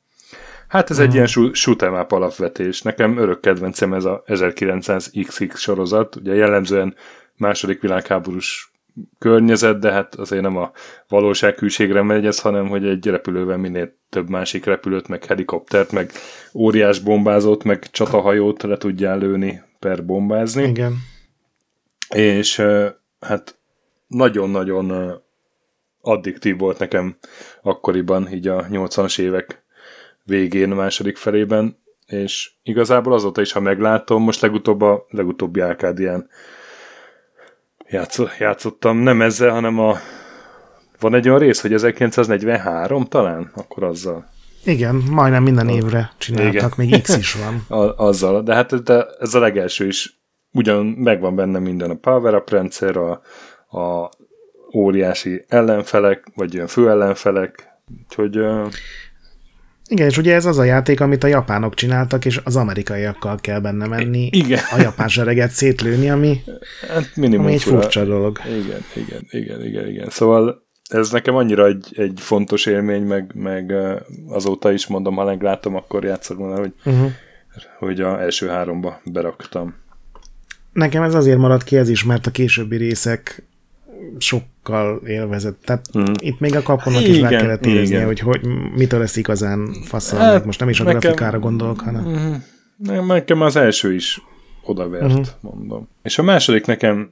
Hát ez egy ilyen shoot'em up alapvetés. Nekem örök kedvencem ez a 1900XX sorozat. Ugye jellemzően második világháborús környezet, de hát azért nem a valóság hűségre megy ez, hanem hogy egy repülővel minél több másik repülőt, meg helikoptert, meg óriás bombázót, meg csatahajót le tudjál lőni per bombázni. Igen. És hát nagyon-nagyon addiktív volt nekem akkoriban, így a 80-as évek végén, a második felében, és igazából azóta is, ha meglátom, most legutóbb a legutóbbi Ákádián játszottam, nem ezzel, hanem a van egy olyan rész, hogy 1943 talán, akkor azzal. Igen, majdnem minden évre csináltak, Igen. még X is van. A, azzal, de hát de ez a legelső is, ugyan megvan benne minden a power up rendszer, a, a óriási ellenfelek, vagy olyan fő ellenfelek, úgyhogy igen, és ugye ez az a játék, amit a japánok csináltak, és az amerikaiakkal kell benne menni. Igen. A japán sereget szétlőni, ami, hát minimum ami egy fura. furcsa dolog. Igen, igen, igen, igen, igen. Szóval ez nekem annyira egy, egy fontos élmény, meg, meg azóta is mondom, ha meglátom, akkor játszok volna, hogy, uh-huh. hogy a első háromba beraktam. Nekem ez azért maradt ki ez is, mert a későbbi részek sokkal élvezett. Tehát hmm. itt még a kaponak is rá kellett érezni, hogy, hogy mitől lesz igazán faszal. Hát, most nem is a nekem, grafikára gondolok, hanem... Hmm. Nekem az első is odavert, uh-huh. mondom. És a második nekem,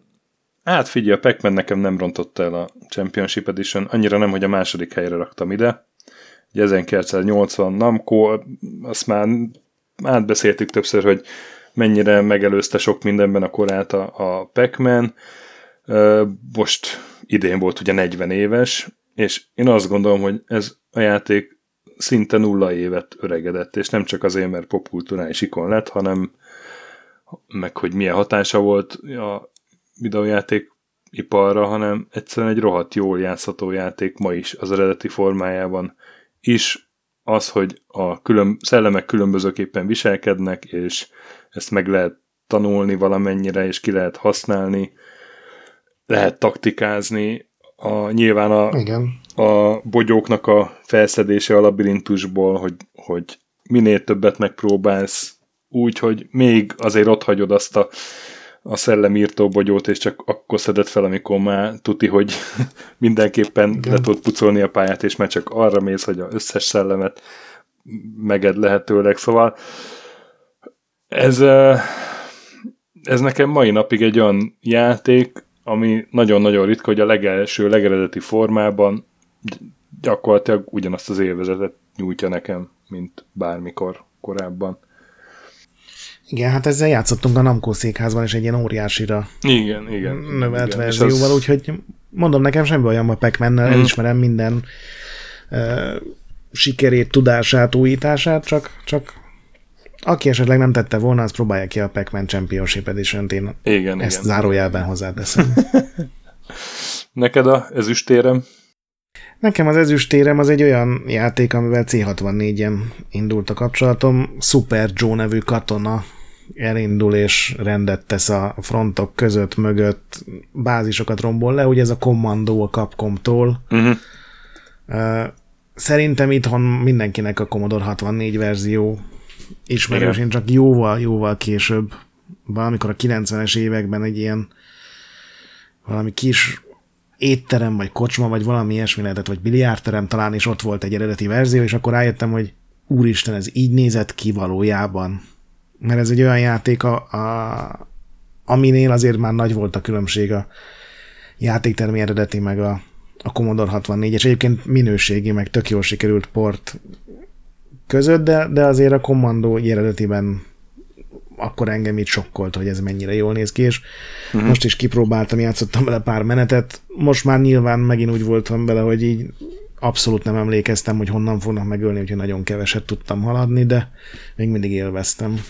hát figyelj, a pac nekem nem rontotta el a Championship Edition, annyira nem, hogy a második helyre raktam ide. Ugye 1980 Namco, azt már átbeszéltük többször, hogy mennyire megelőzte sok mindenben a korát a, a Pac-Man, most idén volt ugye 40 éves, és én azt gondolom, hogy ez a játék szinte nulla évet öregedett, és nem csak azért, mert popkulturális ikon lett, hanem meg hogy milyen hatása volt a videójáték iparra, hanem egyszerűen egy rohadt jól játszható játék ma is az eredeti formájában is. Az, hogy a külön, szellemek különbözőképpen viselkednek, és ezt meg lehet tanulni valamennyire, és ki lehet használni, lehet taktikázni. A, nyilván a, Igen. a bogyóknak a felszedése a labirintusból, hogy, hogy minél többet megpróbálsz, úgy, hogy még azért ott hagyod azt a, a szellemírtó bogyót, és csak akkor szeded fel, amikor már tuti, hogy mindenképpen Igen. le tudod pucolni a pályát, és már csak arra mész, hogy az összes szellemet meged lehetőleg. Szóval ez ez nekem mai napig egy olyan játék, ami nagyon-nagyon ritka, hogy a legelső, legeredeti formában gyakorlatilag ugyanazt az élvezetet nyújtja nekem, mint bármikor korábban. Igen, hát ezzel játszottunk a Namco székházban, és egy ilyen óriásira igen, igen, növelt igen, verzióval, az... úgyhogy mondom, nekem semmi olyan a pac hmm. elismerem minden uh, sikerét, tudását, újítását, csak, csak aki esetleg nem tette volna, az próbálja ki a Pac-Man Championship Edition-t, én igen, ezt igen. zárójelben hozzáteszem. Neked a ezüstérem? Nekem az ezüstérem az egy olyan játék, amivel C64-en indult a kapcsolatom. Super Joe nevű katona elindul és rendet tesz a frontok között, mögött, bázisokat rombol le, ugye ez a kommandó a Capcom-tól. Uh-huh. Szerintem itthon mindenkinek a Commodore 64 verzió ismerős, én csak jóval, jóval később, valamikor a 90-es években egy ilyen valami kis étterem, vagy kocsma, vagy valami ilyesmi lehetett, vagy biliárdterem talán, és ott volt egy eredeti verzió, és akkor rájöttem, hogy úristen, ez így nézett ki valójában. Mert ez egy olyan játék, a, a, aminél azért már nagy volt a különbség a játéktermi eredeti, meg a, a Commodore 64, és egyébként minőségi, meg tök jól sikerült port között, de, de azért a kommandó eredetiben akkor engem így sokkolt, hogy ez mennyire jól néz ki, és uh-huh. most is kipróbáltam, játszottam bele pár menetet, most már nyilván megint úgy voltam bele, hogy így abszolút nem emlékeztem, hogy honnan fognak megölni, úgyhogy nagyon keveset tudtam haladni, de még mindig élveztem.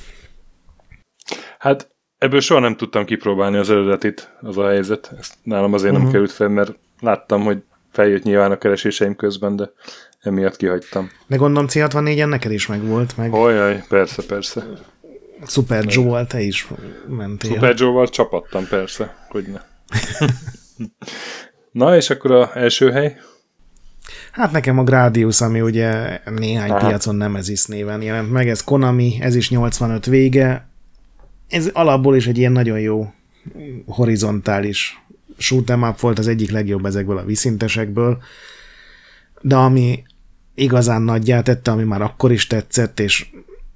Hát ebből soha nem tudtam kipróbálni az eredetit, az a helyzet. Ezt nálam azért uh-huh. nem mhm. került fel, mert láttam, hogy feljött nyilván a kereséseim közben, de emiatt kihagytam. De gondolom C64-en neked is megvolt, meg... Olyaj, persze, persze. Super Joe-val te is mentél. Super Joe-val csapattam, persze, hogy ne. Na, és akkor a első hely? Hát nekem a Gradius, ami ugye néhány Aha. piacon nem ez is néven jelent meg, ez Konami, ez is 85 vége. Ez alapból is egy ilyen nagyon jó horizontális shoot'em up volt, az egyik legjobb ezekből a viszintesekből, de ami igazán nagyját tette, ami már akkor is tetszett, és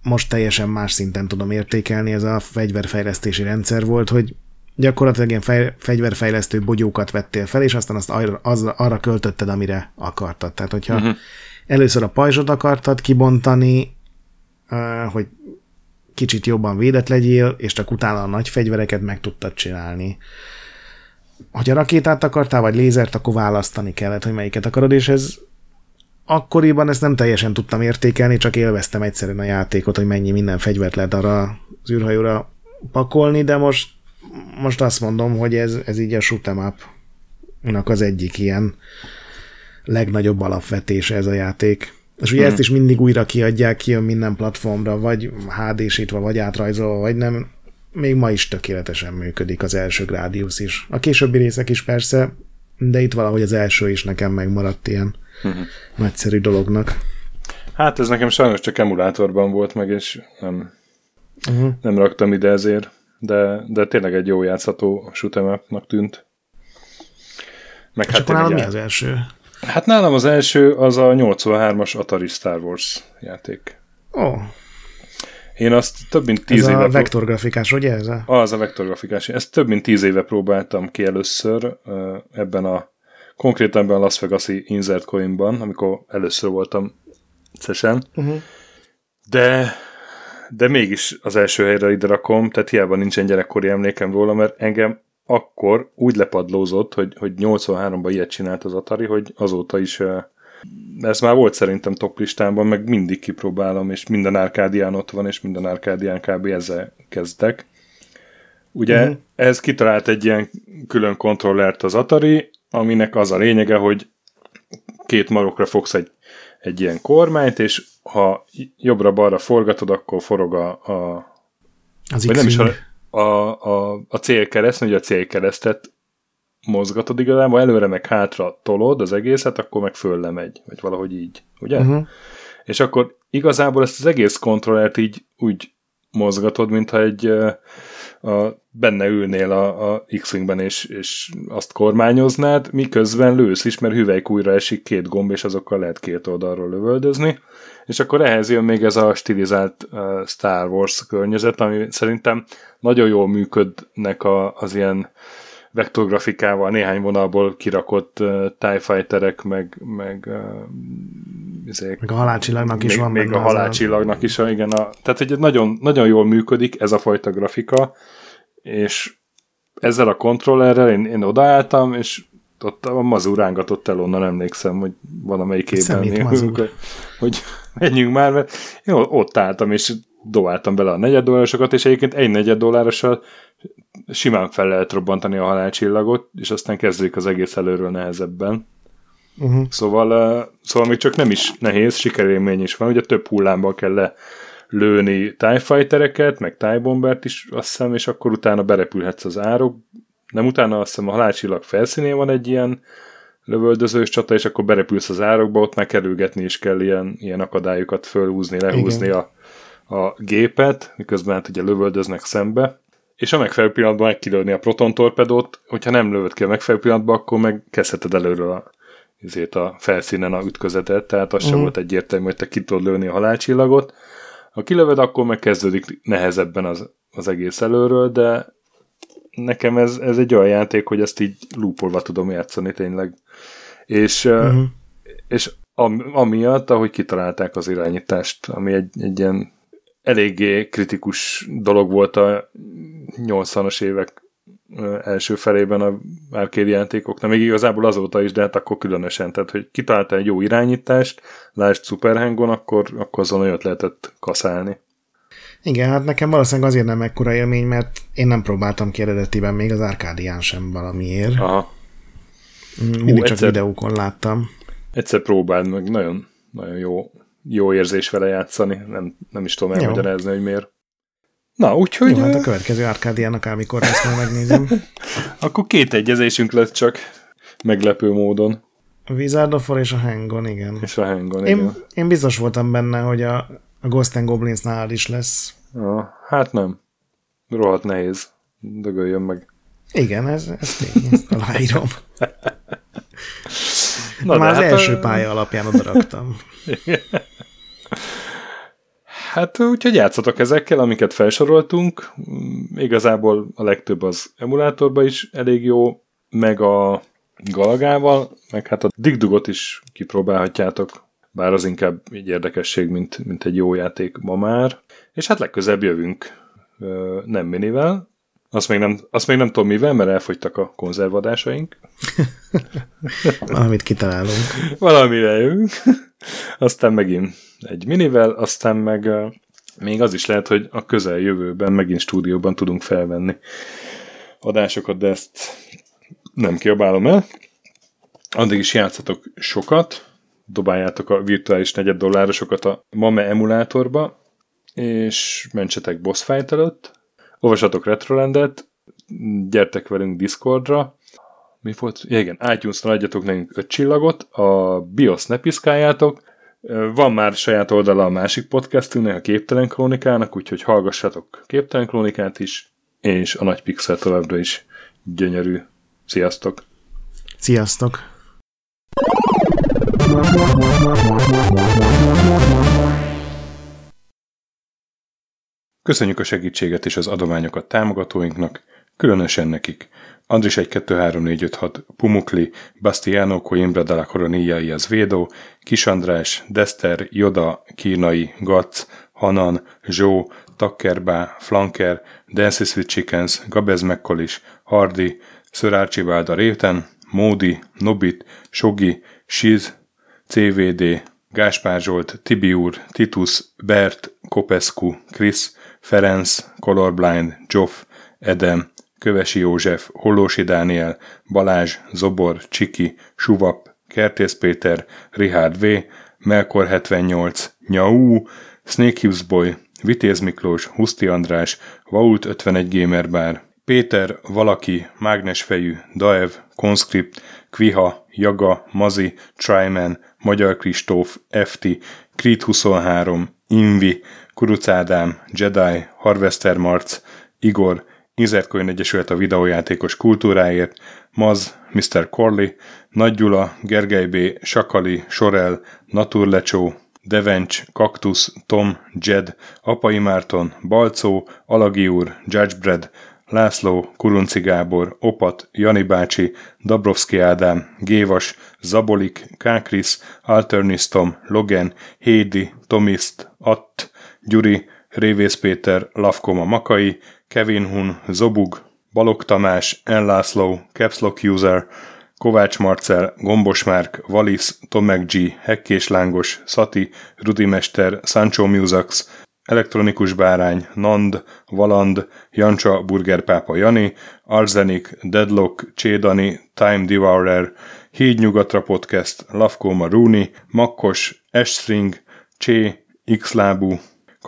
most teljesen más szinten tudom értékelni, ez a fegyverfejlesztési rendszer volt, hogy gyakorlatilag ilyen fej, fegyverfejlesztő bogyókat vettél fel, és aztán azt arra, az, arra költötted, amire akartad. Tehát, hogyha uh-huh. először a pajzsot akartad kibontani, hogy kicsit jobban védett legyél, és csak utána a nagy fegyvereket meg tudtad csinálni. Hogyha rakétát akartál, vagy lézert, akkor választani kellett, hogy melyiket akarod, és ez akkoriban ezt nem teljesen tudtam értékelni, csak élveztem egyszerűen a játékot, hogy mennyi minden fegyvert lehet arra az űrhajóra pakolni, de most, most azt mondom, hogy ez, ez így a shoot'em up az egyik ilyen legnagyobb alapvetése ez a játék. És ugye hmm. ezt is mindig újra kiadják, kijön minden platformra, vagy HD-sítva, vagy átrajzolva, vagy nem. Még ma is tökéletesen működik az első Gradius is. A későbbi részek is persze, de itt valahogy az első is nekem megmaradt ilyen uh-huh. nagyszerű dolognak. Hát ez nekem sajnos csak emulátorban volt meg, és nem, uh-huh. nem raktam ide ezért, de, de tényleg egy jó játszható shoot'em tűnt. Meg és hát akkor nálam mi az első? Hát nálam az első az a 83-as Atari Star Wars játék. Ó. Oh. Én azt több mint tíz ez éve... a vektorgrafikás, ugye ez a? Az a vektorgrafikás. Ezt több mint tíz éve próbáltam ki először ebben a konkrétan ebben a Las Vegas-i Insert Coin-ban, amikor először voltam szesen, uh-huh. de, de mégis az első helyre ide rakom, tehát hiába nincsen gyerekkori emlékem róla, mert engem akkor úgy lepadlózott, hogy, hogy 83-ban ilyet csinált az Atari, hogy azóta is ez már volt szerintem top listámban, meg mindig kipróbálom, és minden árkádián ott van, és minden árkádián kb. ezzel kezdtek. Ugye uh-huh. ez kitalált egy ilyen külön kontrollert az Atari, aminek az a lényege, hogy két marokra fogsz egy, egy ilyen kormányt, és ha jobbra-balra forgatod, akkor forog a, a az vagy nem is a, a, a, a célkereszt, ugye a célkeresztet mozgatod igazából, előre meg hátra tolod az egészet, akkor meg fölle megy, vagy valahogy így, ugye? Uh-huh. És akkor igazából ezt az egész kontrollert így úgy mozgatod, mintha egy a, benne ülnél a, a X-Wingben, és, és azt kormányoznád, miközben lősz is, mert hüvelyk újra esik két gomb, és azokkal lehet két oldalról lövöldözni. És akkor ehhez jön még ez a stilizált uh, Star Wars környezet, ami szerintem nagyon jól működnek a, az ilyen vektorgrafikával, néhány vonalból kirakott uh, TIE Fighterek, meg, meg, uh, izék, meg a halálcsillagnak is még, van Még a halálcsillagnak is, igen. A, tehát, hogy nagyon, nagyon jól működik ez a fajta grafika, és ezzel a kontrollerrel én, én odaálltam, és ott a mazur rángatott el onnan, emlékszem, hogy van amelyik évben, hogy, hogy menjünk már, mert én ott álltam, és dobáltam bele a negyed dollárosokat, és egyébként egy negyed dollárossal simán fel lehet robbantani a halálcsillagot, és aztán kezdődik az egész előről nehezebben. Uh-huh. Szóval, uh, szóval még csak nem is nehéz, sikerélmény is van, ugye több hullámban kell le lőni TIE Fightereket, meg TIE Bombert is, azt hiszem, és akkor utána berepülhetsz az árok. Nem utána azt hiszem a halálcsillag felszínén van egy ilyen lövöldözős csata, és akkor berepülsz az árokba, ott már kerülgetni is kell ilyen, ilyen akadályokat fölhúzni, lehúzni a, a gépet, miközben hát ugye lövöldöznek szembe, és a megfelelő pillanatban meg kilőni a proton torpedót, hogyha nem lövöd ki a megfelelő pillanatban, akkor meg kezdheted előről a, azért a felszínen a ütközetet, tehát az uh-huh. sem mhm. volt egyértelmű, hogy te ki tudod lőni a halálcsillagot. Ha kilöved, akkor meg kezdődik nehezebben az, az egész előről, de nekem ez, ez egy olyan játék, hogy ezt így lúpolva tudom játszani tényleg. És, uh-huh. és am, amiatt, ahogy kitalálták az irányítást, ami egy, egy ilyen eléggé kritikus dolog volt a 80-as évek első felében a arcade játékoknak, még igazából azóta is, de hát akkor különösen, tehát hogy kitalálta egy jó irányítást, lásd Super Hangon, akkor, akkor azon olyat lehetett kaszálni. Igen, hát nekem valószínűleg azért nem ekkora élmény, mert én nem próbáltam ki eredetiben még az Arkádián sem valamiért. Aha. Mindig Hú, csak egyszer, videókon láttam. Egyszer próbáld meg, nagyon, nagyon jó, jó érzés vele játszani, nem, nem is tudom elmagyarázni, hogy miért. Na, úgyhogy... Jó, hát a következő Arkádiának amikor ezt majd megnézem. Akkor két egyezésünk lett csak meglepő módon. A Wizard of War és a Hangon, igen. És a Hangon, én, igen. Én biztos voltam benne, hogy a, a Ghost and Goblins nál is lesz. Ja, hát nem. Rohadt nehéz. Dögöljön meg. Igen, ez, ez tény, ezt aláírom. Na, Már az hát első a... pálya alapján odaraktam. Hát úgyhogy játszatok ezekkel, amiket felsoroltunk. Igazából a legtöbb az emulátorban is elég jó, meg a Galagával, meg hát a Digdugot is kipróbálhatjátok, bár az inkább egy érdekesség, mint, mint egy jó játék ma már. És hát legközebb jövünk nem minivel, azt még, nem, azt még nem tudom mivel, mert elfogytak a konzervadásaink. Valamit kitalálunk. Valamire jövünk. Aztán megint egy minivel, aztán meg még az is lehet, hogy a közeljövőben megint stúdióban tudunk felvenni adásokat, de ezt nem kiabálom el. Addig is játszatok sokat, dobáljátok a virtuális negyed dollárosokat a MAME emulátorba, és mentsetek boss fight előtt, olvassatok Retrolandet, gyertek velünk Discordra, mi volt? Igen, iTunes-ra adjatok nekünk öt csillagot, a BIOS ne piszkáljátok, van már saját oldala a másik podcastünknek, a Képtelen Krónikának, úgyhogy hallgassatok Képtelen Krónikát is, és a Nagy Pixel továbbra is gyönyörű. Sziasztok! Sziasztok! Köszönjük a segítséget és az adományokat támogatóinknak, különösen nekik. Andris 1 2 3 4 5 6 Pumukli, Bastiano Coimbra della Coronilla y Azvedo, Kis András, Dester, Joda, Kínai, Gac, Hanan, Zsó, Takkerbá, Flanker, Dances with Chickens, Gabez Mekkolis, Sir Archibald a Réten, Módi, Nobit, Sogi, Siz, CVD, Gáspár Zsolt, Tibiur, Titus, Bert, Kopescu, Krisz, Ferenc, Colorblind, Joff, Edem, Kövesi József, Hollósi Dániel, Balázs, Zobor, Csiki, Suvap, Kertész Péter, Richard V, Melkor 78, Nyau, Snake Hughes Boy, Vitéz Miklós, Huszti András, Vault 51 Gamer Bar, Péter, Valaki, Mágnesfejű, Daev, Conscript, Kviha, Jaga, Mazi, Tryman, Magyar Kristóf, FT, Creed 23, Invi, Kuruc Ádám, Jedi, Harvester Marc, Igor, Inzertcoin Egyesület a videójátékos kultúráért, Maz, Mr. Corley, Nagy Gyula, Gergely B., Sakali, Sorel, Naturlecsó, Devencs, Kaktusz, Tom, Jed, Apai Márton, Balcó, Alagi úr, Judgebred, László, Kurunci Gábor, Opat, Jani bácsi, Dabrowski Ádám, Gévas, Zabolik, Kákris, Alternisztom, Logan, Hédi, Tomiszt, Att, Gyuri, Révész Péter, Lavkoma Makai, Kevin Hun, Zobug, Balog Tamás, Enlászló, Capslock User, Kovács Marcel, Gombos Márk, Valisz, Tomek G, Hekkés Lángos, Szati, Rudimester, Sancho Musax, Elektronikus Bárány, Nand, Valand, Jancsa, Burgerpápa Jani, Arzenik, Deadlock, Csédani, Time Devourer, Híd Nyugatra Podcast, Lavko Maruni, Makkos, Estring, Csé, Xlábú,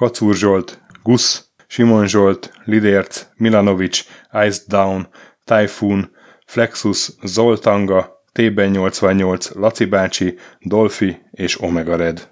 Kacúr Zsolt, Gusz, Simon Zsolt, Lidérc, Milanovic, Ice Down, Typhoon, Flexus, Zoltanga, T-ben 88, Laci bácsi, Dolfi és Omega Red.